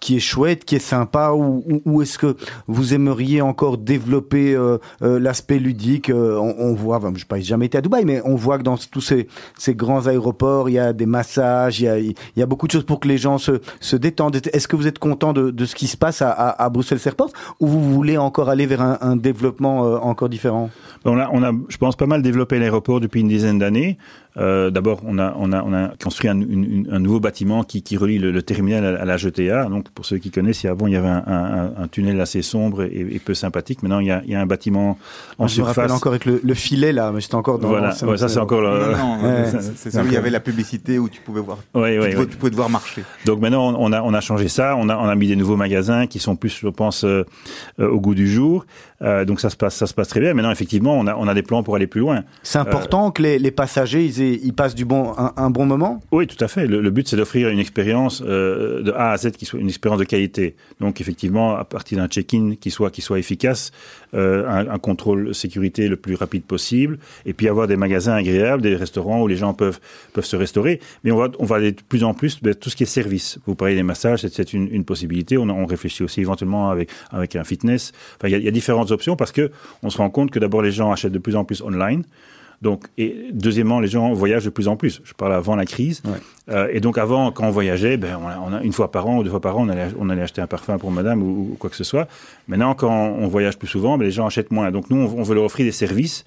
qui est chouette, qui est sympa, ou, ou, ou est-ce que vous aimeriez encore développer euh, euh, l'aspect ludique euh, on, on, voit, je n'ai jamais été à Dubaï, mais on voit que dans tous ces, ces grands aéroports, il y a des massages, il y a, il y a beaucoup de choses pour que les gens se, se détendent. Est-ce que vous êtes content de, de ce qui se passe à, à, à Bruxelles Airport, ou vous voulez encore aller vers un, un développement euh, encore différent? On a, on a, je pense, pas mal développé l'aéroport depuis une dizaine d'années. Euh, D'abord, on a, on, a, on a construit un, une, un nouveau bâtiment qui, qui relie le, le terminal à, à la GTA. Donc, pour ceux qui connaissent, avant, il y avait un, un, un tunnel assez sombre et, et, peu sympathique. Maintenant, il y a, il y a un bâtiment en Je surface. Je me rappelle encore avec le, le filet, là, mais c'était encore dans... Voilà, ouais, ça c'est encore... Le... Non, non, (laughs) ouais. c'est ça où il y avait la publicité où tu pouvais voir, ouais, tu, ouais, pouvais, tu pouvais te voir marcher. Donc maintenant, on a, on a changé ça. On a, on a mis des nouveaux magasins qui sont plus, je pense, euh, euh, au goût du jour. Euh, donc ça se passe, ça se passe très bien. Maintenant, effectivement, on a, on a des plans pour aller plus loin. C'est important euh, que les, les passagers ils, aient, ils, passent du bon, un, un, bon moment? Oui, tout à fait. Le, le but, c'est d'offrir une expérience euh, de A à Z qui soit une, expérience de qualité. Donc effectivement, à partir d'un check-in qui soit qui soit efficace, euh, un, un, contrôle sécurité le plus rapide possible, et puis avoir des magasins agréables, des restaurants où les gens peuvent peuvent se restaurer. Mais on va on va aller de plus en plus vers tout ce qui est service. Vous parlez des massages, c'est une, une possibilité. On, on réfléchit aussi éventuellement avec avec un fitness. Enfin, il y, a, il y a différentes options parce que on se rend compte que d'abord les gens achètent de plus en plus online. Donc, et deuxièmement, les gens voyagent de plus en plus. Je parle avant la crise. Ouais. Euh, et donc, avant, quand on voyageait, ben, on a, on a, une fois par an ou deux fois par an, on allait, on allait acheter un parfum pour madame ou, ou quoi que ce soit. Maintenant, quand on voyage plus souvent, ben, les gens achètent moins. Donc, nous, on, on veut leur offrir des services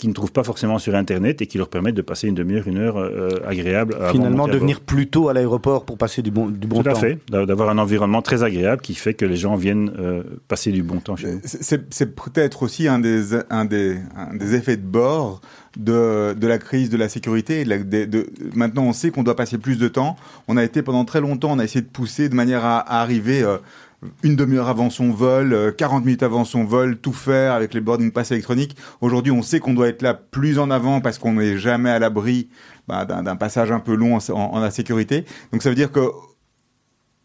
qui ne trouvent pas forcément sur Internet et qui leur permettent de passer une demi-heure, une heure euh, agréable. Finalement, de venir plus tôt à l'aéroport pour passer du bon, du bon Tout temps. Tout à fait, d'avoir un environnement très agréable qui fait que les gens viennent euh, passer du bon temps chez nous. C'est peut-être aussi un des, un, des, un des effets de bord de, de la crise de la sécurité. De la, de, de, maintenant, on sait qu'on doit passer plus de temps. On a été pendant très longtemps, on a essayé de pousser de manière à, à arriver... Euh, une demi-heure avant son vol, 40 minutes avant son vol, tout faire avec les boarding pass électroniques. Aujourd'hui, on sait qu'on doit être là plus en avant parce qu'on n'est jamais à l'abri bah, d'un passage un peu long en, en, en, sécurité. Donc ça veut dire que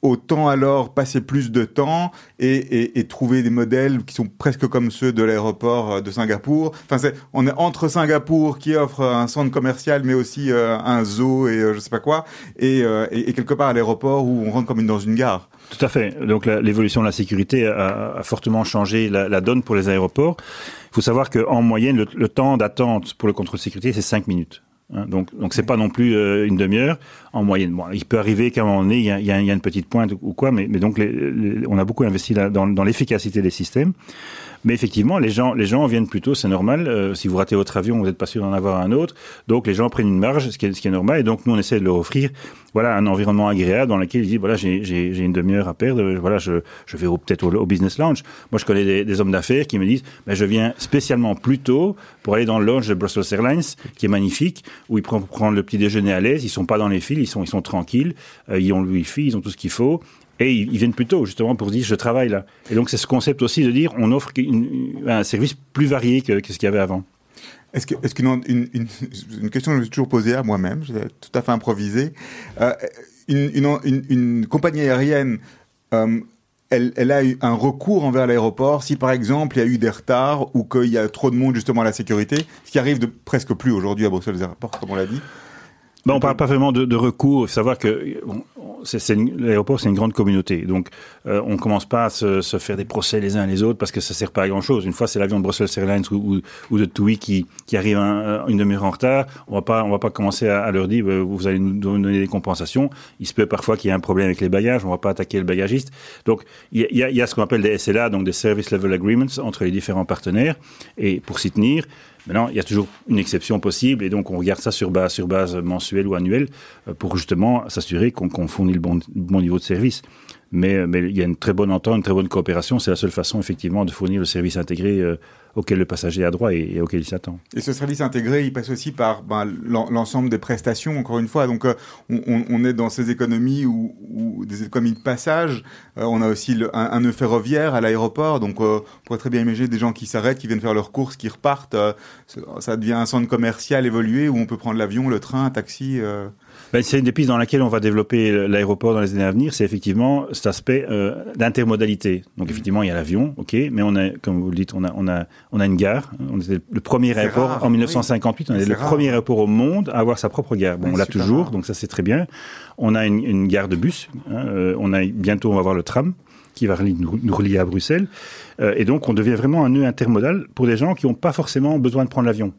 autant alors passer plus de temps et, trouver des modèles qui sont presque comme ceux de l'aéroport de Singapour. Enfin, c'est, on est entre Singapour qui offre un centre commercial, mais aussi euh, un zoo et euh, je sais pas quoi, et, euh, quelque part à l'aéroport où on rentre comme dans une gare. Tout à fait. Donc l'évolution de la sécurité a, a fortement changé la, la, donne pour les aéroports. Il faut savoir qu'en moyenne, le, le temps d'attente pour le contrôle de sécurité, c'est 5 minutes. Hein, donc, donc c'est pas non plus euh, une demi-heure en moyenne. Bon, il peut arriver qu'à un moment donné, il y a, il y a, une petite pointe ou quoi, mais, mais donc les, les, on a beaucoup investi là, dans, dans l'efficacité des systèmes. Mais effectivement, les gens, les gens viennent plutôt, c'est normal. Euh, si vous ratez votre avion, vous n'êtes pas sûr d'en avoir un autre. Donc les gens prennent une marge, ce qui est, ce qui est normal. Et donc nous, on essaie de leur offrir, voilà, un environnement agréable dans lequel ils disent, voilà, j'ai une demi-heure à perdre. Voilà, je, je vais peut-être au, au, business lounge. Moi, je connais des, des hommes d'affaires qui me disent, ben, je viens spécialement plus tôt pour aller dans le lounge de Brussels Airlines, qui est magnifique, où ils prennent prendre le petit déjeuner à l'aise. Ils sont pas dans les fils, ils sont, ils sont tranquilles. Euh, ils ont le wifi, ils ont tout ce qu'il faut et ils, viennent plus tôt justement pour dire je travaille là. Et donc c'est ce concept aussi de dire on offre un service plus varié que, ce qu'il y avait avant. Est-ce qu'une une, question que je me suis toujours posée à moi-même, tout à fait improvisée, euh, une, compagnie aérienne, euh, elle, elle, a eu un recours envers l'aéroport si par exemple il y a eu des retards ou qu'il y a trop de monde justement à la sécurité, ce qui arrive de presque plus aujourd'hui à Bruxelles Airport, comme on l'a dit. Ben, on parle pas vraiment de, de recours. Il faut savoir que bon, l'aéroport, c'est une grande communauté. Donc, euh, on commence pas à se, se, faire des procès les uns les autres parce que ça sert pas à grand chose. Une fois, c'est l'avion de Brussels Airlines ou, ou, ou de TUI qui, qui arrive un, une demi-heure en retard. On on va pas commencer à, leur dire, euh, vous allez nous donner des compensations. Il se peut parfois qu'il y ait un problème avec les bagages. On va pas attaquer le bagagiste. Donc, il y y a ce qu'on appelle des SLA, donc des Service Level Agreements entre les différents partenaires. Et pour s'y tenir, Maintenant, il y a toujours une exception possible et donc on regarde ça sur base, sur base mensuelle ou annuelle pour justement s'assurer qu'on qu fournit le bon, bon niveau de service. Mais, mais, il y a une très bonne entente, une très bonne coopération. C'est la seule façon, effectivement, de fournir le service intégré euh, auquel le passager a droit et, auquel il s'attend. Et ce service intégré, il passe aussi par ben, l'ensemble des prestations, encore une fois. Donc, euh, on, est dans ces économies ou, des économies de passage. Euh, on a aussi un, nœud ferroviaire à l'aéroport. Donc, euh, on pourrait très bien imaginer des gens qui s'arrêtent, qui viennent faire leurs courses, qui repartent. Ça devient un centre commercial évolué où on peut prendre l'avion, le train, un taxi. Ben, c'est une des pistes dans laquelle on va développer l'aéroport dans les années à venir. C'est effectivement cet aspect euh, d'intermodalité. Donc, effectivement, il y a l'avion, ok, mais on a, comme vous le dites, on a, on a, on a une gare. On était le premier aéroport rare, en 1958. Oui. On est, est le rare. premier aéroport au monde à avoir sa propre gare. Bon, oui, on l'a toujours, rare. donc ça c'est très bien. On a une, une gare de bus. Hein, euh, on a bientôt, on va avoir le tram qui va nous, nous relier à Bruxelles. Euh, et donc, on devient vraiment un nœud intermodal pour des gens qui n'ont pas forcément besoin de prendre l'avion.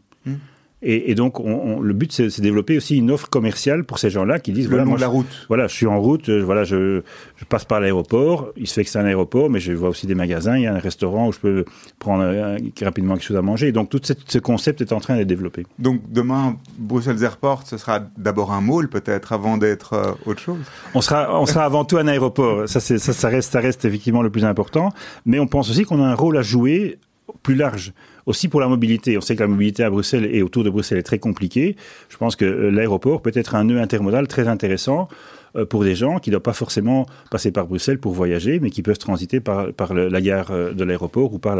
Et, et, donc, on, on, le but, c'est de développer aussi une offre commerciale pour ces gens-là qui disent le voilà, long moi, de la je, route. Voilà, je suis en route. Je, voilà, je, je passe par l'aéroport. Il se fait que c'est un aéroport, mais je vois aussi des magasins. Il y a un restaurant où je peux prendre euh, rapidement quelque chose à manger. Donc, tout cette, ce concept est en train d'être développé. Donc, demain, Bruxelles Airport, ce sera d'abord un mall, peut-être, avant d'être euh, autre chose? On sera, on sera avant tout un aéroport. Ça, ça, ça reste, ça reste effectivement le plus important. Mais on pense aussi qu'on a un rôle à jouer plus large. Aussi pour la mobilité. On sait que la mobilité à Bruxelles et autour de Bruxelles est très compliquée. Je pense que euh, l'aéroport peut être un nœud intermodal très intéressant euh, pour des gens qui ne doivent pas forcément passer par Bruxelles pour voyager, mais qui peuvent transiter par, la gare euh, de l'aéroport ou par,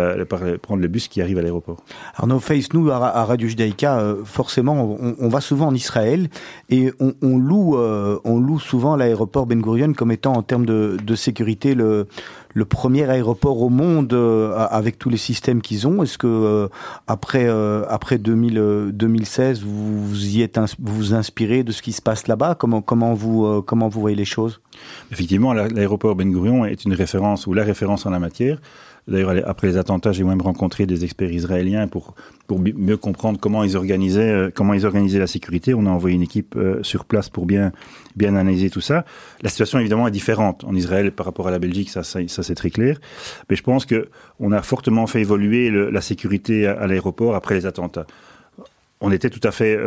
prendre le bus qui arrive à l'aéroport. Arnaud Face, nous à, Radio Judaïka, forcément, on, va souvent en Israël et on, loue, on loue souvent l'aéroport Ben Gurion comme étant en termes de sécurité le, le premier aéroport au monde euh, avec tous les systèmes qu'ils ont. Est-ce que euh, après euh, après 2000, euh, 2016, vous vous y êtes vous inspirez de ce qui se passe là-bas? Comment comment vous comment vous voyez les choses? Effectivement, la- l'aéroport Ben Gurion est une référence ou la référence en la matière. D'ailleurs, après les attentats, j'ai même rencontré des experts israéliens pour, pour mieux comprendre comment ils organisaient, comment ils organisaient la sécurité. On a envoyé une équipe sur place pour bien, bien analyser tout ça. La situation, évidemment, est différente en Israël par rapport à la Belgique, ça, ça, ça, c'est très clair. Mais je pense que on a fortement fait évoluer le- la sécurité à, l'aéroport après les attentats. On était tout à fait euh,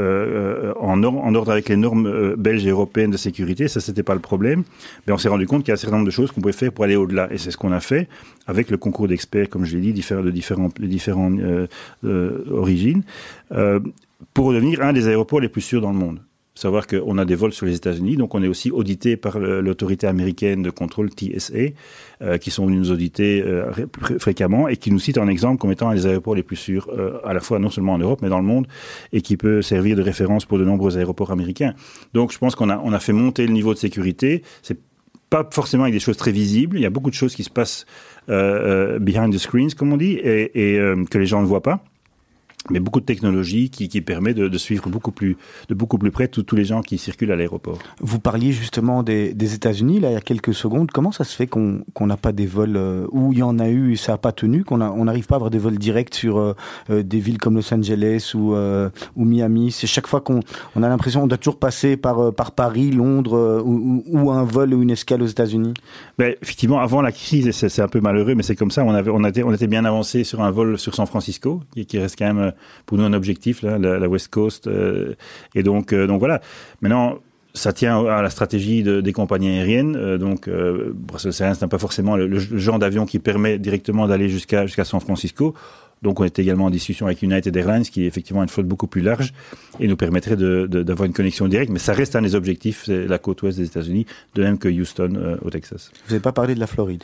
euh, en, or- en ordre avec les normes euh, belges et européennes de sécurité, ça c'était pas le problème. Mais on s'est rendu compte qu'il y a un certain nombre de choses qu'on pouvait faire pour aller au-delà, et c'est ce qu'on a fait avec le concours d'experts, comme je l'ai dit, de différentes, de différentes euh, euh, origines, pour devenir un des aéroports les plus sûrs dans le monde. Savoir qu'on a des vols sur les États-Unis, donc on est aussi audité par l'autorité américaine de contrôle TSA, euh, qui sont venus nous auditer euh, ré- fr- fréquemment et qui nous citent en exemple comme étant un des aéroports les plus sûrs, euh, à la fois non seulement en Europe mais dans le monde, et qui peut servir de référence pour de nombreux aéroports américains. Donc je pense qu'on a, on a fait monter le niveau de sécurité. C'est pas forcément avec des choses très visibles. Il y a beaucoup de choses qui se passent behind the screens, comme on dit, et, que les gens ne voient pas. Mais beaucoup de technologie qui, qui permet de, de suivre beaucoup plus, de beaucoup plus près tous les gens qui circulent à l'aéroport. Vous parliez justement des, des États-Unis là il y a quelques secondes. Comment ça se fait qu'on qu'on n'a pas des vols euh, où il y en a eu et ça n'a pas tenu, qu'on on n'arrive pas à avoir des vols directs sur euh, euh, des villes comme Los Angeles ou euh, ou Miami? C'est chaque fois qu'on on a l'impression qu'on doit toujours passer par par Paris, Londres ou, un vol ou une escale aux États-Unis. Ben, effectivement, avant la crise, c'est un peu malheureux, mais c'est comme ça, on, avait, on, était, on était bien avancé sur un vol sur San Francisco, qui, qui reste quand même euh, pour nous un objectif, là, la, la West Coast. euh, et donc, euh, donc voilà. Maintenant, ça tient à la stratégie de- des compagnies aériennes. euh, donc, euh, Brussels Airlines n'a pas forcément le, le genre d'avion qui permet directement d'aller jusqu'à jusqu'à San Francisco. Donc, on était également en discussion avec United Airlines, qui est effectivement une flotte beaucoup plus large et nous permettrait d'avoir une connexion directe. Mais ça reste un des objectifs, c'est la côte ouest des États-Unis, de même que Houston euh, au Texas. Vous n'avez pas parlé de la Floride?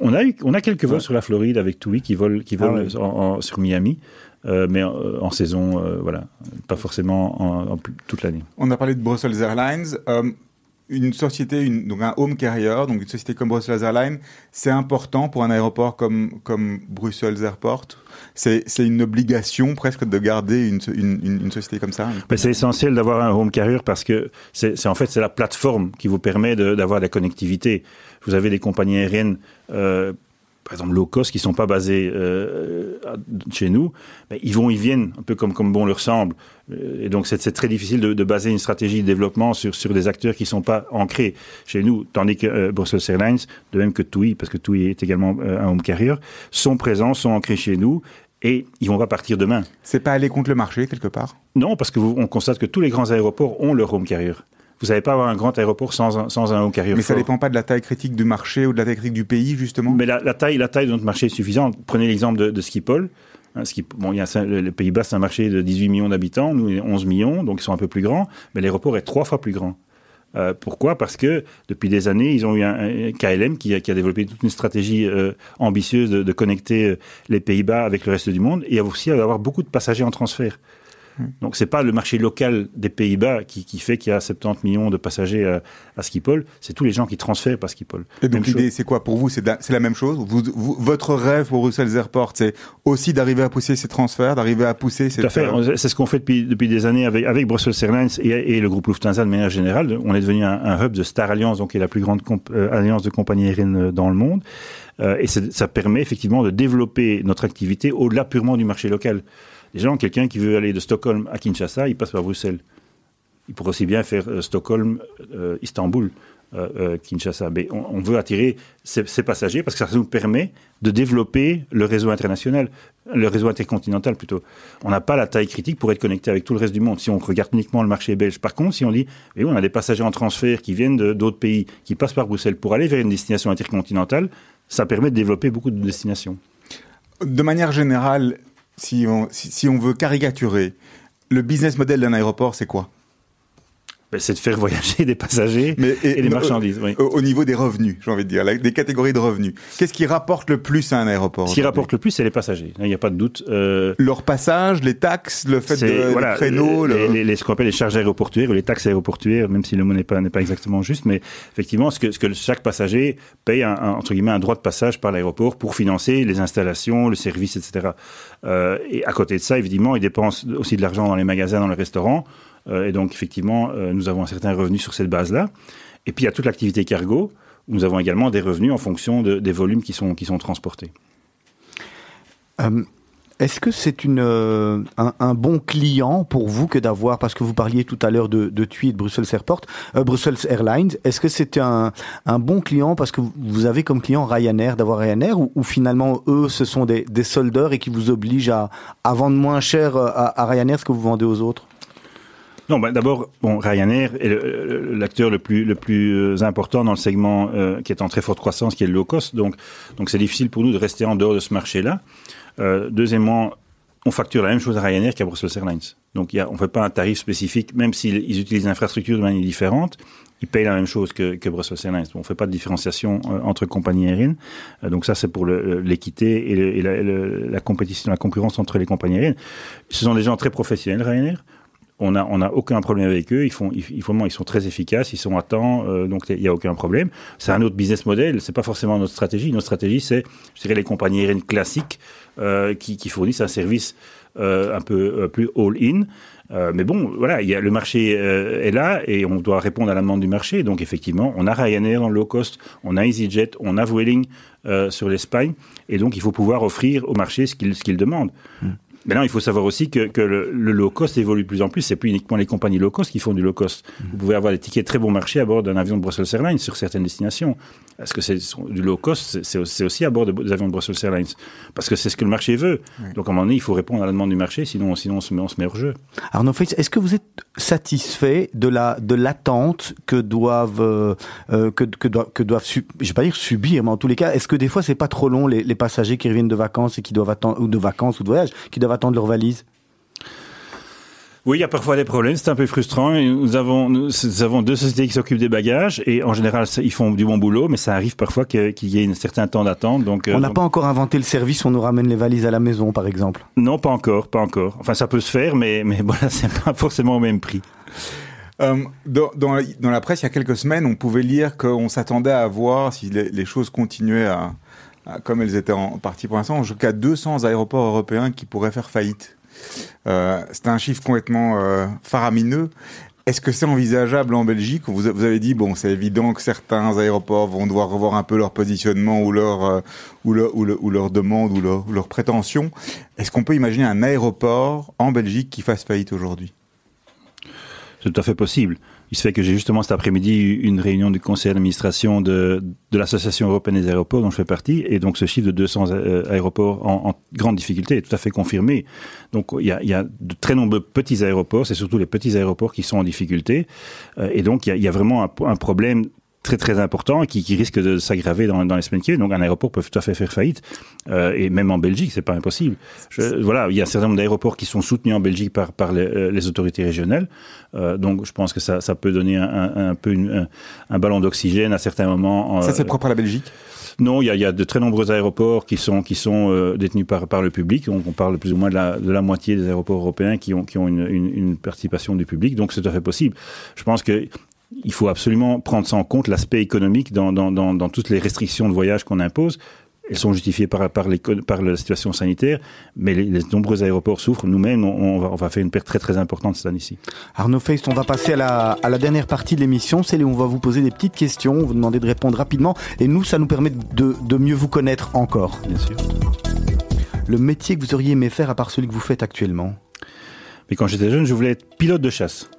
On a, eu, on a quelques vols Ouais. sur la Floride avec TUI qui volent, qui Ah volent ouais. en- en- sur Miami, euh, mais en, en saison, euh, voilà, pas forcément en, en plus- toute l'année. On a parlé de Brussels Airlines. Euh, une société, une, donc un home carrier, donc une société comme Brussels Airlines, c'est important pour un aéroport comme, comme Brussels Airport? C'est c'est une obligation presque de garder une, une, une, une société comme ça? Mais c'est essentiel d'avoir un home carrier parce que c'est c'est- en fait c'est la plateforme qui vous permet de- d'avoir la connectivité. Vous avez des compagnies aériennes, euh, par exemple low cost, qui sont pas basées euh, chez nous, mais ils vont, ils viennent un peu comme comme bon leur semble. Euh, Et donc c'est très difficile de, de baser une stratégie de développement sur sur des acteurs qui sont pas ancrés chez nous, tandis que euh, Brussels Airlines, de même que TUI, parce que TUI est également euh, un home carrier, sont présents, sont ancrés chez nous. Et ils vont pas partir demain. C'est pas aller contre le marché quelque part? Non, parce que vous, on constate que tous les grands aéroports ont leur home carrier. Vous n'allez pas avoir un grand aéroport sans un, sans un home carrier. Mais ça fort. dépend pas de la taille critique du marché ou de la taille critique du pays, justement Mais la, la taille, la taille de notre marché est suffisante. Prenez l'exemple de, de Schiphol. Hein, bon, il y a ça- le- les Pays-Bas, c'est un marché de 18 millions d'habitants. Nous, on est 11 millions, donc ils sont un peu plus grands. Mais l'aéroport est trois fois plus grand. Euh, pourquoi? Parce que depuis des années, ils ont eu un, un KLM qui a, qui a développé toute une stratégie euh, ambitieuse de, de connecter euh, les Pays-Bas avec le reste du monde et aussi d'avoir beaucoup de passagers en transfert. Donc c'est pas le marché local des Pays-Bas qui, qui fait qu'il y a 70 millions de passagers à, à Schiphol, c'est tous les gens qui transfèrent par Schiphol. Et donc l'idée, c'est quoi pour vous? C'est la- la même chose? Vous, vous- Votre rêve pour Brussels Airport, c'est aussi d'arriver à pousser ces transferts, d'arriver à pousser ces... Tout à fait. On- C'est ce qu'on fait depuis, depuis des années avec, avec Brussels Airlines et, et le groupe Lufthansa de manière générale. On est devenu un, un hub de Star Alliance, donc qui est la plus grande comp- euh, alliance de compagnies aériennes euh, dans le monde. Euh, et ça permet effectivement de développer notre activité au-delà purement du marché local. Les gens, quelqu'un qui veut aller de Stockholm à Kinshasa, il passe par Bruxelles. Il pourrait aussi bien faire euh, Stockholm, euh, Istanbul, euh, Kinshasa. Mais on, on veut attirer ces, passagers parce que ça nous permet de développer le réseau international, le réseau intercontinental plutôt. On n'a pas la taille critique pour être connecté avec tout le reste du monde si on regarde uniquement le marché belge. Par contre, si on dit, oui, on a des passagers en transfert qui viennent d'autres pays, qui passent par Bruxelles pour aller vers une destination intercontinentale, ça permet de développer beaucoup de destinations. De manière générale, si on, si, on veut caricaturer, le business model d'un aéroport, c'est quoi? Ben, c'est de faire voyager (laughs) des passagers Mais- et, des euh, marchandises. Oui. au, au niveau des revenus, j'ai envie de dire, la- des catégories de revenus. Qu'est-ce qui rapporte le plus à un aéroport Ce qui rapporte le plus, c'est les passagers. Là, Il n'y a pas de doute. Euh, Leur passage, les taxes, le fait de voilà, les, le- les- les- ce qu'on appelle les charges aéroportuaires ou les taxes aéroportuaires, même si le mot n'est pas, n'est pas exactement juste, mais effectivement, ce que, ce que chaque passager paye, un, un- entre guillemets, un droit de passage par l'aéroport pour financer les installations, le service, etc. Euh, et à côté de ça, évidemment, ils dépensent aussi de l'argent dans les magasins, dans les restaurants. Euh, et donc, effectivement, euh, nous avons un certain revenu sur cette base-là. Et puis, il y a toute l'activité cargo. où Nous avons également des revenus en fonction de- des volumes qui sont, qui sont transportés. Euh, Est-ce que c'est un, bon client pour vous que d'avoir parce que vous parliez tout à l'heure de, de TUI et de Brussels Airport, Brussels Airlines. Est-ce que c'est un, un bon client parce que vous avez comme client Ryanair d'avoir Ryanair ou, finalement eux ce sont des, des soldeurs et qui vous obligent à, à vendre moins cher à, à Ryanair ce que vous vendez aux autres? Non, bah, d'abord, bon, Ryanair est l'acteur le plus, le plus euh, important dans le segment euh, qui est en très forte croissance, qui est le low cost. Donc, donc c'est difficile pour nous de rester en dehors de ce marché-là. Euh, deuxièmement, on facture la même chose à Ryanair qu'à Brussels Airlines. Donc, y a, on ne fait pas un tarif spécifique, même s'ils ils utilisent l'infrastructure de manière différente. Ils payent la même chose que, que Brussels Airlines. On ne fait pas de différenciation euh, entre compagnies aériennes. Euh, donc ça, c'est pour l'équité et, la, la compétition, la concurrence entre les compagnies aériennes. Ce sont des gens très professionnels, Ryanair on n'a on a aucun problème avec eux. Ils font, ils, vraiment, ils sont très efficaces, ils sont à temps, euh, donc il n'y a aucun problème. C'est un autre business model, c'est pas forcément notre stratégie. Notre stratégie, c'est, je dirais, les compagnies aériennes classiques euh, qui, qui fournissent un service euh, un peu plus all-in. Mais bon, voilà, il y a, le marché est là et on doit répondre à la demande du marché. Donc effectivement, on a Ryanair dans le low cost, on a EasyJet, on a Vueling sur l'Espagne, et donc il faut pouvoir offrir au marché ce qu'il ce qu'il demande. Maintenant, il faut savoir aussi que, que le, le low cost évolue de plus en plus. C'est plus uniquement les compagnies low cost qui font du low cost. Vous pouvez avoir des tickets très bon marché à bord d'un avion de Brussels Airlines sur certaines destinations. Est-ce que c'est du low cost C'est- aussi à bord de- des avions de Brussels Airlines. Parce que c'est ce que le marché veut. Donc, à un moment donné, il faut répondre à la demande du marché, sinon, sinon on, se met, on se met hors jeu. Arnaud Feix, est-ce que vous êtes satisfait de la de l'attente que doivent euh, euh, que, que, doivent que doivent su- je vais pas dire subir, mais en tous les cas, est-ce que des fois c'est pas trop long les, les passagers qui reviennent de vacances et qui doivent attendre ou de vacances ou de voyage qui doivent attendre leur valise? Oui, il y a parfois des problèmes, c'est un peu frustrant. Nous avons, nous, nous avons deux sociétés qui s'occupent des bagages et en général, ils font du bon boulot, mais ça arrive parfois qu'il y ait un certain temps d'attente. Donc, euh, On n'a donc- pas encore inventé le service, on nous ramène les valises à la maison, par exemple? non, pas encore, pas encore. Enfin, ça peut se faire, mais, mais (laughs) voilà, c'est pas forcément au même prix. Euh, dans, dans, la- dans la presse, il y a quelques semaines, on pouvait lire qu'on s'attendait à voir si les, les choses continuaient à- comme elles étaient en partie pour l'instant, jusqu'à 200 aéroports européens qui pourraient faire faillite. Euh, c'est un chiffre complètement euh, faramineux. Est-ce que c'est envisageable en Belgique? Vous, avez dit, bon, c'est évident que certains aéroports vont devoir revoir un peu leur positionnement ou leur, euh, ou leur, ou leur demande ou leur, ou leur prétention. Est-ce qu'on peut imaginer un aéroport en Belgique qui fasse faillite aujourd'hui? C'est tout à fait possible. Il se fait que j'ai justement cet après-midi une réunion du conseil d'administration de, de l'Association européenne des aéroports dont je fais partie, et donc ce chiffre de 200 euh, aéroports en, en grande difficulté est tout à fait confirmé. Donc il y a, il y a de très nombreux petits aéroports, c'est surtout les petits aéroports qui sont en difficulté, Euh, et donc il y a, y a vraiment un, un problème très très important et qui, qui risque de s'aggraver dans, dans les semaines qui viennent. Donc un aéroport peut tout à fait faire faillite, Euh, et même en Belgique, c'est pas impossible. Je- voilà, il y a un certain nombre d'aéroports qui sont soutenus en Belgique par, par les, euh, les autorités régionales. Euh, donc je pense que ça, ça peut donner un, un, un peu une- un, un ballon d'oxygène à certains moments. Ça, Euh, c'est propre à la Belgique? Non, il y a, il y a de très nombreux aéroports qui sont, qui sont euh, détenus par, par le public. Donc, on parle plus ou moins de la, de la moitié des aéroports européens qui ont, qui ont une, une, une participation du public. Donc, c'est tout à fait possible. Je pense que il faut absolument prendre ça en compte, l'aspect économique dans, dans, dans, dans toutes les restrictions de voyage qu'on impose. Elles sont justifiées par, par, les, par la situation sanitaire, mais les, les nombreux aéroports souffrent. Nous-mêmes, on, on, va, on va faire une perte très très importante cette année-ci. Arnaud Feist, on va passer à la, à la dernière partie de l'émission, c'est là où on va vous poser des petites questions, vous demander de répondre rapidement, et nous, ça nous permet de, de mieux vous connaître encore. Bien sûr. Le métier que vous auriez aimé faire à part celui que vous faites actuellement? Mais quand j'étais jeune, je voulais être pilote de chasse.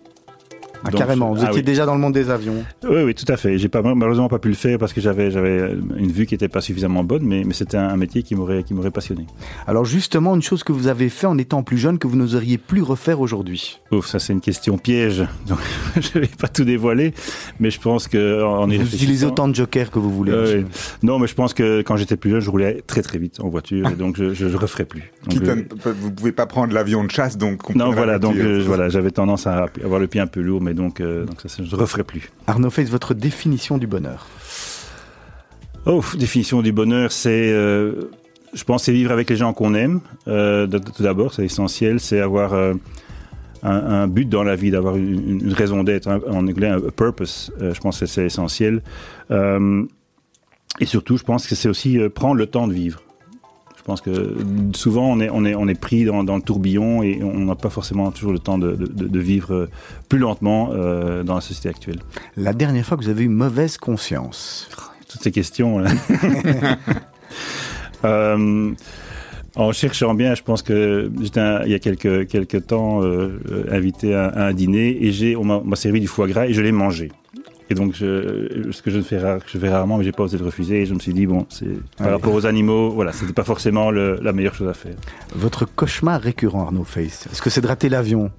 Ah, Donc, carrément, vous ah étiez oui. déjà dans le monde des avions. Oui, oui, tout à fait. J'ai pas malheureusement pas pu le faire parce que j'avais j'avais une vue qui était pas suffisamment bonne, mais, mais c'était un, un métier qui m'aurait qui m'aurait passionné. Alors justement, une chose que vous avez fait en étant plus jeune que vous n'oseriez plus refaire aujourd'hui. Ouf, ça c'est une question piège. (laughs) Donc je vais pas tout dévoiler, mais je pense que en Vous utilisez autant de jokers que vous voulez. Euh, oui. Non, mais je pense que quand j'étais plus jeune, je roulais très très vite en voiture, et donc je je, je referai plus. Donc, Quitte à euh, ne- vous pouvez pas prendre l'avion de chasse, donc. on non, voilà, donc euh, voilà, j'avais tendance à avoir le pied un peu lourd, mais donc euh, donc ça je referai plus. Arnaud Face, votre définition du bonheur. Oh, définition du bonheur, c'est, euh, je pense, c'est vivre avec les gens qu'on aime. Euh, tout d'abord, c'est essentiel, c'est avoir un, un but dans la vie, d'avoir une, une raison d'être, un- en anglais, un purpose. Je pense que c'est essentiel. Et surtout, je pense que c'est aussi prendre le temps de vivre. Je pense que souvent on est, on est, on est pris dans, dans le tourbillon et on n'a pas forcément toujours le temps de, de, de vivre euh, plus lentement euh, dans la société actuelle. La dernière fois que vous avez eu mauvaise conscience. toutes ces questions. là. (laughs) Euh, en cherchant bien, je pense que j'étais il y a quelques, quelques temps euh, invité à, à un dîner et j'ai, on m'a servi du foie gras et je l'ai mangé. Et donc, je, ce que je fais, rare- que je fais rarement, mais j'ai pas osé le refuser. Et je me suis dit, bon, c'est par Ouais. rapport aux animaux, voilà, c'était pas forcément le- la meilleure chose à faire. Votre cauchemar récurrent, Arnaud Face, est-ce que c'est de rater l'avion?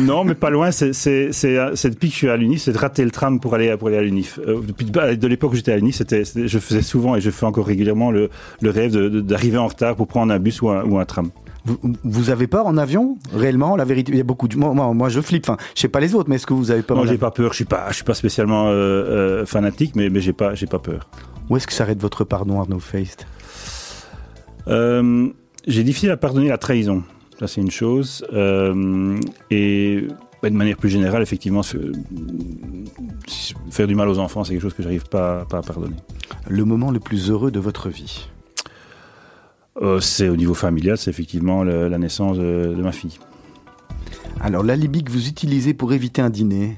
Non, mais pas loin. C'est depuis que je suis à l'UNIF, c'est de rater le tram pour aller, pour aller à l'UNIF. Euh, depuis bah, de l'époque où j'étais à l'UNIF, c'était, je faisais souvent et je fais encore régulièrement le, le rêve de- de- d'arriver en retard pour prendre un bus ou un, ou un tram. Vous, vous avez peur en avion Réellement, la vérité, il y a beaucoup de... Moi, moi, moi, je flippe, enfin, je sais pas les autres, mais est-ce que vous avez peur Non, j'ai pas peur. Je suis pas, je suis pas spécialement euh, euh, fanatique, mais, mais j'ai pas, j'ai pas peur. Où est-ce que s'arrête votre pardon, Arnaud Face Euh, j'ai difficile à pardonner la trahison. Ça, c'est une chose. Euh, et bah, de manière plus générale, effectivement, faire du mal aux enfants, c'est quelque chose que j'arrive pas, pas à pardonner. Le moment le plus heureux de votre vie? Euh, c'est au niveau familial, c'est effectivement la naissance de, de ma fille. Alors, l'alibi que vous utilisez pour éviter un dîner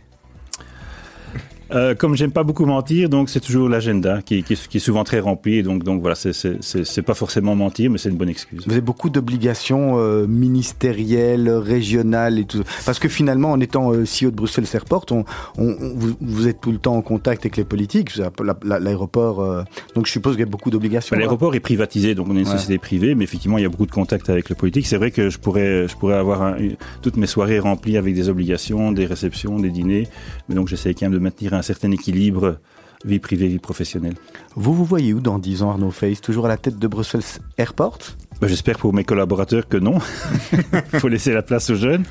Euh, comme j'aime pas beaucoup mentir, donc c'est toujours l'agenda qui, qui, est- qui est souvent très rempli. Donc, donc voilà, c'est- pas forcément mentir, mais c'est une bonne excuse. Vous avez beaucoup d'obligations euh, ministérielles, régionales et tout. Parce que finalement, en étant euh, CEO de Bruxelles Airport, on, on, on- vous, vous êtes tout le temps en contact avec les politiques. La- L'aéroport, donc je suppose qu'il y a beaucoup d'obligations. Bah, L'aéroport est privatisé, donc on est une Ouais. société privée, mais effectivement, il y a beaucoup de contacts avec le politique. C'est vrai que je pourrais, je pourrais avoir un- toutes mes soirées remplies avec des obligations, des réceptions, des dîners, mais donc j'essaie quand même de maintenir un certain équilibre vie privée, vie professionnelle. Vous vous voyez où dans 10 ans, Arnaud Face Toujours à la tête de Bruxelles Airport? Bah, J'espère pour mes collaborateurs que non. Il (laughs) faut laisser la place aux jeunes.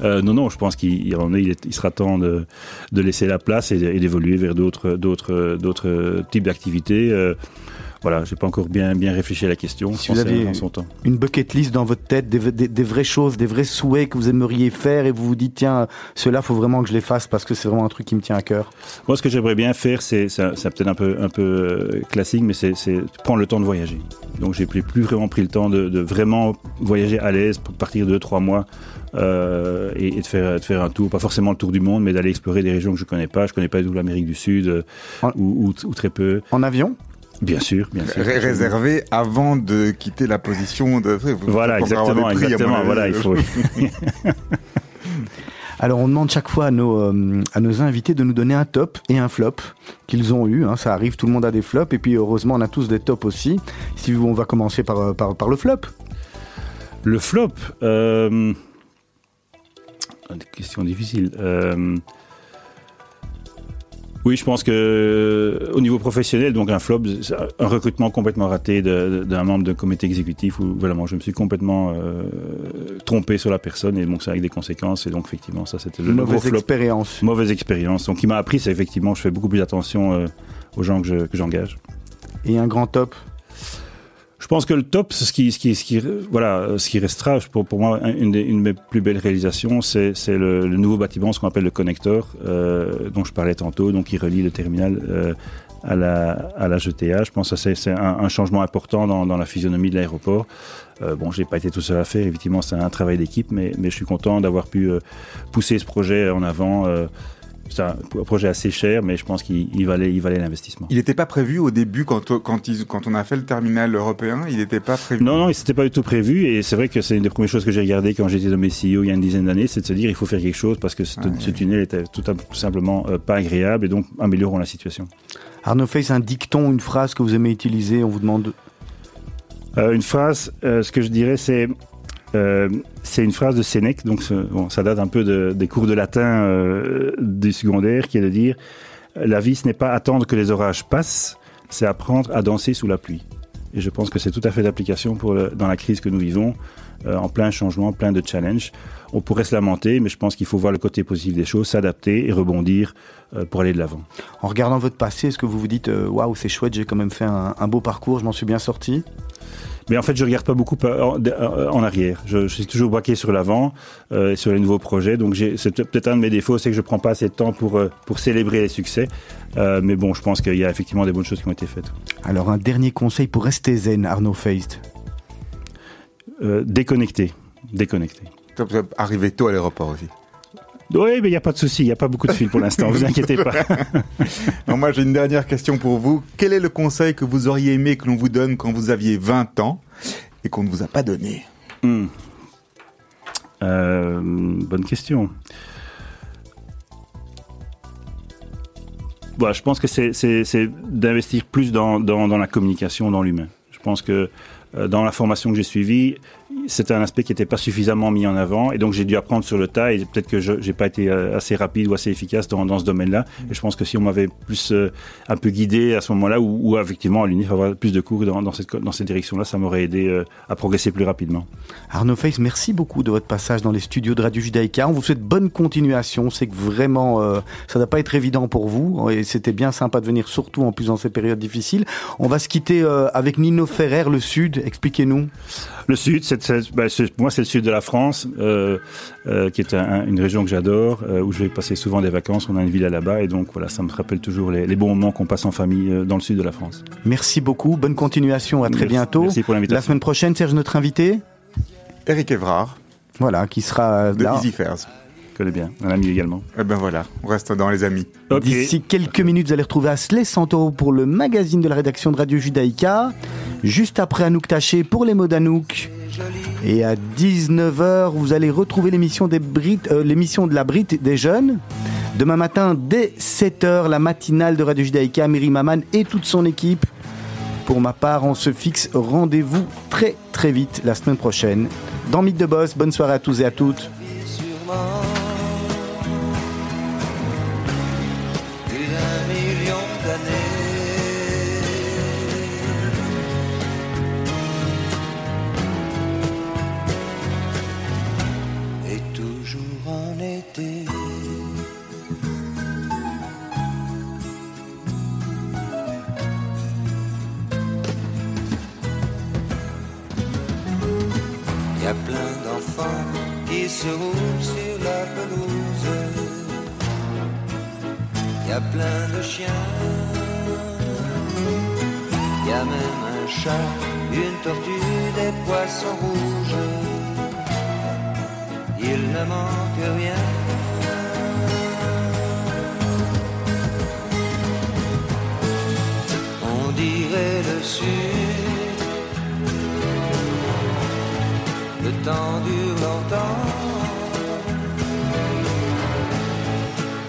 Euh, non, non, je pense qu'il il, sera temps de, de laisser la place et, et d'évoluer vers d'autres types d'activités. Euh, voilà, j'ai pas encore bien, bien réfléchi à la question. Si vous que aviez- dans son temps. Une bucket list dans votre tête, des, des- des vraies choses, des vrais souhaits que vous aimeriez faire et vous vous dites, tiens, cela faut vraiment que je les fasse parce que c'est vraiment un truc qui me tient à cœur. Moi, ce que j'aimerais bien faire, c'est, c'est c'est peut-être un peu, un peu euh, classique, mais c'est, prendre le temps de voyager. Donc, j'ai plus, plus vraiment pris le temps de, de vraiment voyager à l'aise pour partir deux, trois mois euh, et, et de faire, de faire un tour, pas forcément le tour du monde, mais d'aller explorer des régions que je connais pas. Je connais pas du tout l'Amérique du Sud euh, En- ou, ou, ou très peu. En avion? Bien sûr, bien sûr. Ré- réservé avant de quitter la position de. Vous- Voilà, exactement, prix, exactement. Voilà, il faut. (laughs) Alors on demande chaque fois à nos, euh, à nos invités de nous donner un top et un flop qu'ils ont eu. hein. ça arrive, tout le monde a des flops et puis heureusement on a tous des tops aussi. Si vous, on va commencer par, euh, par, par le flop. Le flop. Euh... Des questions difficiles. Euh... Oui, je pense que euh, au niveau professionnel, donc un flop, un recrutement complètement raté d'un membre d'un comité exécutif où vraiment je me suis complètement euh, trompé sur la personne et donc ça a avec des conséquences et donc effectivement ça c'était le, gros mauvaise flop. expérience. Mauvaise expérience. Donc, qui m'a appris, c'est effectivement, je fais beaucoup plus attention euh, aux gens que je- que j'engage. Et un grand top? Je pense que le top, ce qui, ce qui, ce qui, voilà, ce qui restera pour, pour moi une, des, une de mes plus belles réalisations, c'est, le, le nouveau bâtiment, ce qu'on appelle le connecteur, euh, dont je parlais tantôt, donc qui relie le terminal euh, à la à la GTA. Je pense que c'est, un, un changement important dans, dans la physionomie de l'aéroport. Euh, bon, j'ai pas été tout seul à faire, effectivement, c'est un travail d'équipe, mais, mais je suis content d'avoir pu euh, pousser ce projet en avant. euh, c'est un projet assez cher, mais je pense qu'il il valait, il valait l'investissement. Il n'était pas prévu au début quand, quand, ils- quand on a fait le terminal européen, il n'était pas prévu? Non, non, c'était pas du tout prévu, et c'est vrai que c'est une des premières choses que j'ai regardées quand j'étais nommé CEO il y a une dizaine d'années, c'est de se dire il faut faire quelque chose parce que ce, ce tunnel était tout, tout simplement euh, pas agréable, et donc améliorons la situation. Arnaud Face, un dicton, une phrase que vous aimez utiliser, on vous demande. Euh, une phrase, euh, ce que je dirais, c'est euh, c'est une phrase de Sénèque, donc bon, ça date un peu de- des cours de latin euh, du secondaire, qui est de dire la vie, ce n'est pas attendre que les orages passent, c'est apprendre à danser sous la pluie. Et je pense que c'est tout à fait d'application dans la crise que nous vivons, euh, en plein changement, plein de challenges. On pourrait se lamenter, mais je pense qu'il faut voir le côté positif des choses, s'adapter et rebondir pour aller de l'avant. En regardant votre passé, est-ce que vous vous dites waouh, c'est chouette, j'ai quand même fait un, un beau parcours, je m'en suis bien sorti Mais en fait, je regarde pas beaucoup en, de- en arrière. Je, je suis toujours braqué sur l'avant, euh, sur les nouveaux projets. Donc, c'est peut- peut-être un de mes défauts, c'est que je prends pas assez de temps pour euh, pour célébrer les succès. Euh, mais bon, je pense qu'il y a effectivement des bonnes choses qui ont été faites. Alors, un dernier conseil pour rester zen, Arnaud Feist. Euh, déconnecter, déconnecter. Arriver tôt à l'aéroport aussi. Oui, mais il n'y a pas de souci, il n'y a pas beaucoup de fils pour l'instant, vous (laughs) inquiétez pas. (laughs) Non, moi, j'ai une dernière question pour vous. Quel est le conseil que vous auriez aimé que l'on vous donne quand vous aviez 20 ans et qu'on ne vous a pas donné? Hmm. Euh, bonne question. Bah, je pense que c'est- d'investir plus dans, dans, dans la communication, dans l'humain. Je pense que euh, dans la formation que j'ai suivie, c'était un aspect qui n'était pas suffisamment mis en avant et donc j'ai dû apprendre sur le tas et peut-être que je n'ai pas été euh, assez rapide ou assez efficace dans, dans ce domaine-là. Et je pense que si on m'avait plus euh, un peu guidé à ce moment-là ou, ou effectivement à l'UNIF avoir plus de cours dans, dans cette, dans cette direction-là, ça m'aurait aidé euh, à progresser plus rapidement. Arnaud Face, merci beaucoup de votre passage dans les studios de Radio Judaïka. On vous souhaite bonne continuation. C'est que vraiment, euh, ça ne doit pas être évident pour vous. Et c'était bien sympa de venir, surtout en plus dans ces périodes difficiles. On va se quitter avec Nino Ferrer, le Sud. Expliquez-nous. Le sud, c'est, c'est- ben, moi, c'est le sud de la France, euh, euh, qui est un- un- une région que j'adore, euh, où je vais passer souvent des vacances. On a une villa là-bas, et donc voilà, ça me rappelle toujours les, les bons moments qu'on passe en famille euh, dans le sud de la France. Merci beaucoup. Bonne continuation. À très Merci- bientôt. Merci pour La l'invitation. semaine prochaine, Serge, notre invité? Eric Evrard, Voilà, qui sera de là. Easy Fairs. Je connais bien, un ami également. Eh ben voilà, on reste dans les amis. D'ici quelques minutes, vous allez retrouver Asley Santoro pour le magazine de la rédaction de Radio Judaïka. Juste après Anouk Taché pour les mots d'Anouk. Et à 19h, vous allez retrouver l'émission des euh, l'émission de la Brit des jeunes. Demain matin, dès 7h, la matinale de Radio Judaïka, Miri Maman et toute son équipe. Pour ma part, on se fixe rendez-vous très très vite la semaine prochaine. Dans Mythe de Boss, bonne soirée à tous et à toutes. A plein d'enfants qui se roulent sur la pelouse. Il y a plein de chiens. Il y a même un chat, une tortue, des poissons rouges. Il ne manque rien. On dirait le sud. Le temps dure longtemps.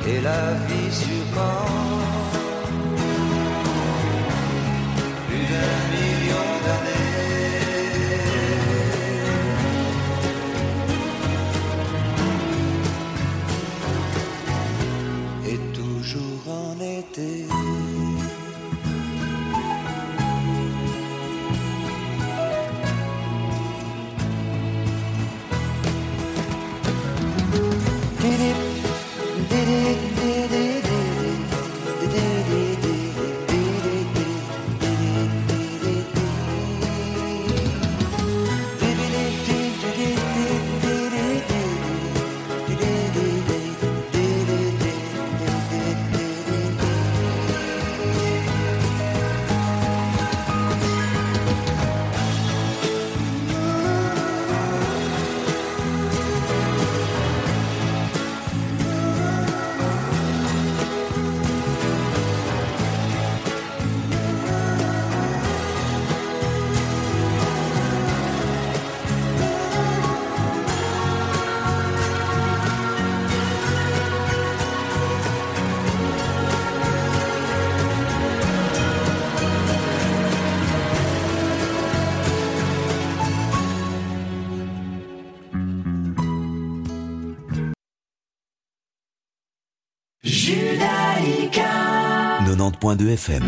Et la vie sûrement plus d'un million d'années. Et toujours en été. 90.2 FM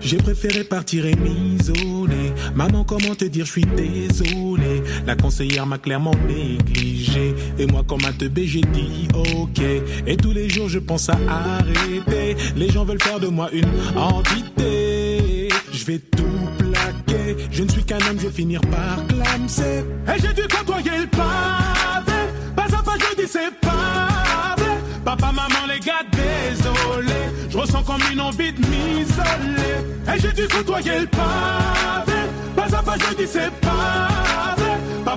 J'ai préféré partir et. Maman, comment te dire, je suis désolé. La conseillère m'a clairement négligé. Et moi, comme un teubé, j'ai dit ok. Et tous les jours, je pense à arrêter. Les gens veulent faire de moi une entité. Je vais tout plaquer. Je ne suis qu'un homme, je vais finir par clamser. Et j'ai dû côtoyer le pavé. Pas à pas, je dis c'est pavé. Papa, maman, les gars, désolé. Je ressens comme une envie de m'isoler. Et j'ai dû côtoyer le pavé à pas, je dis c'est pas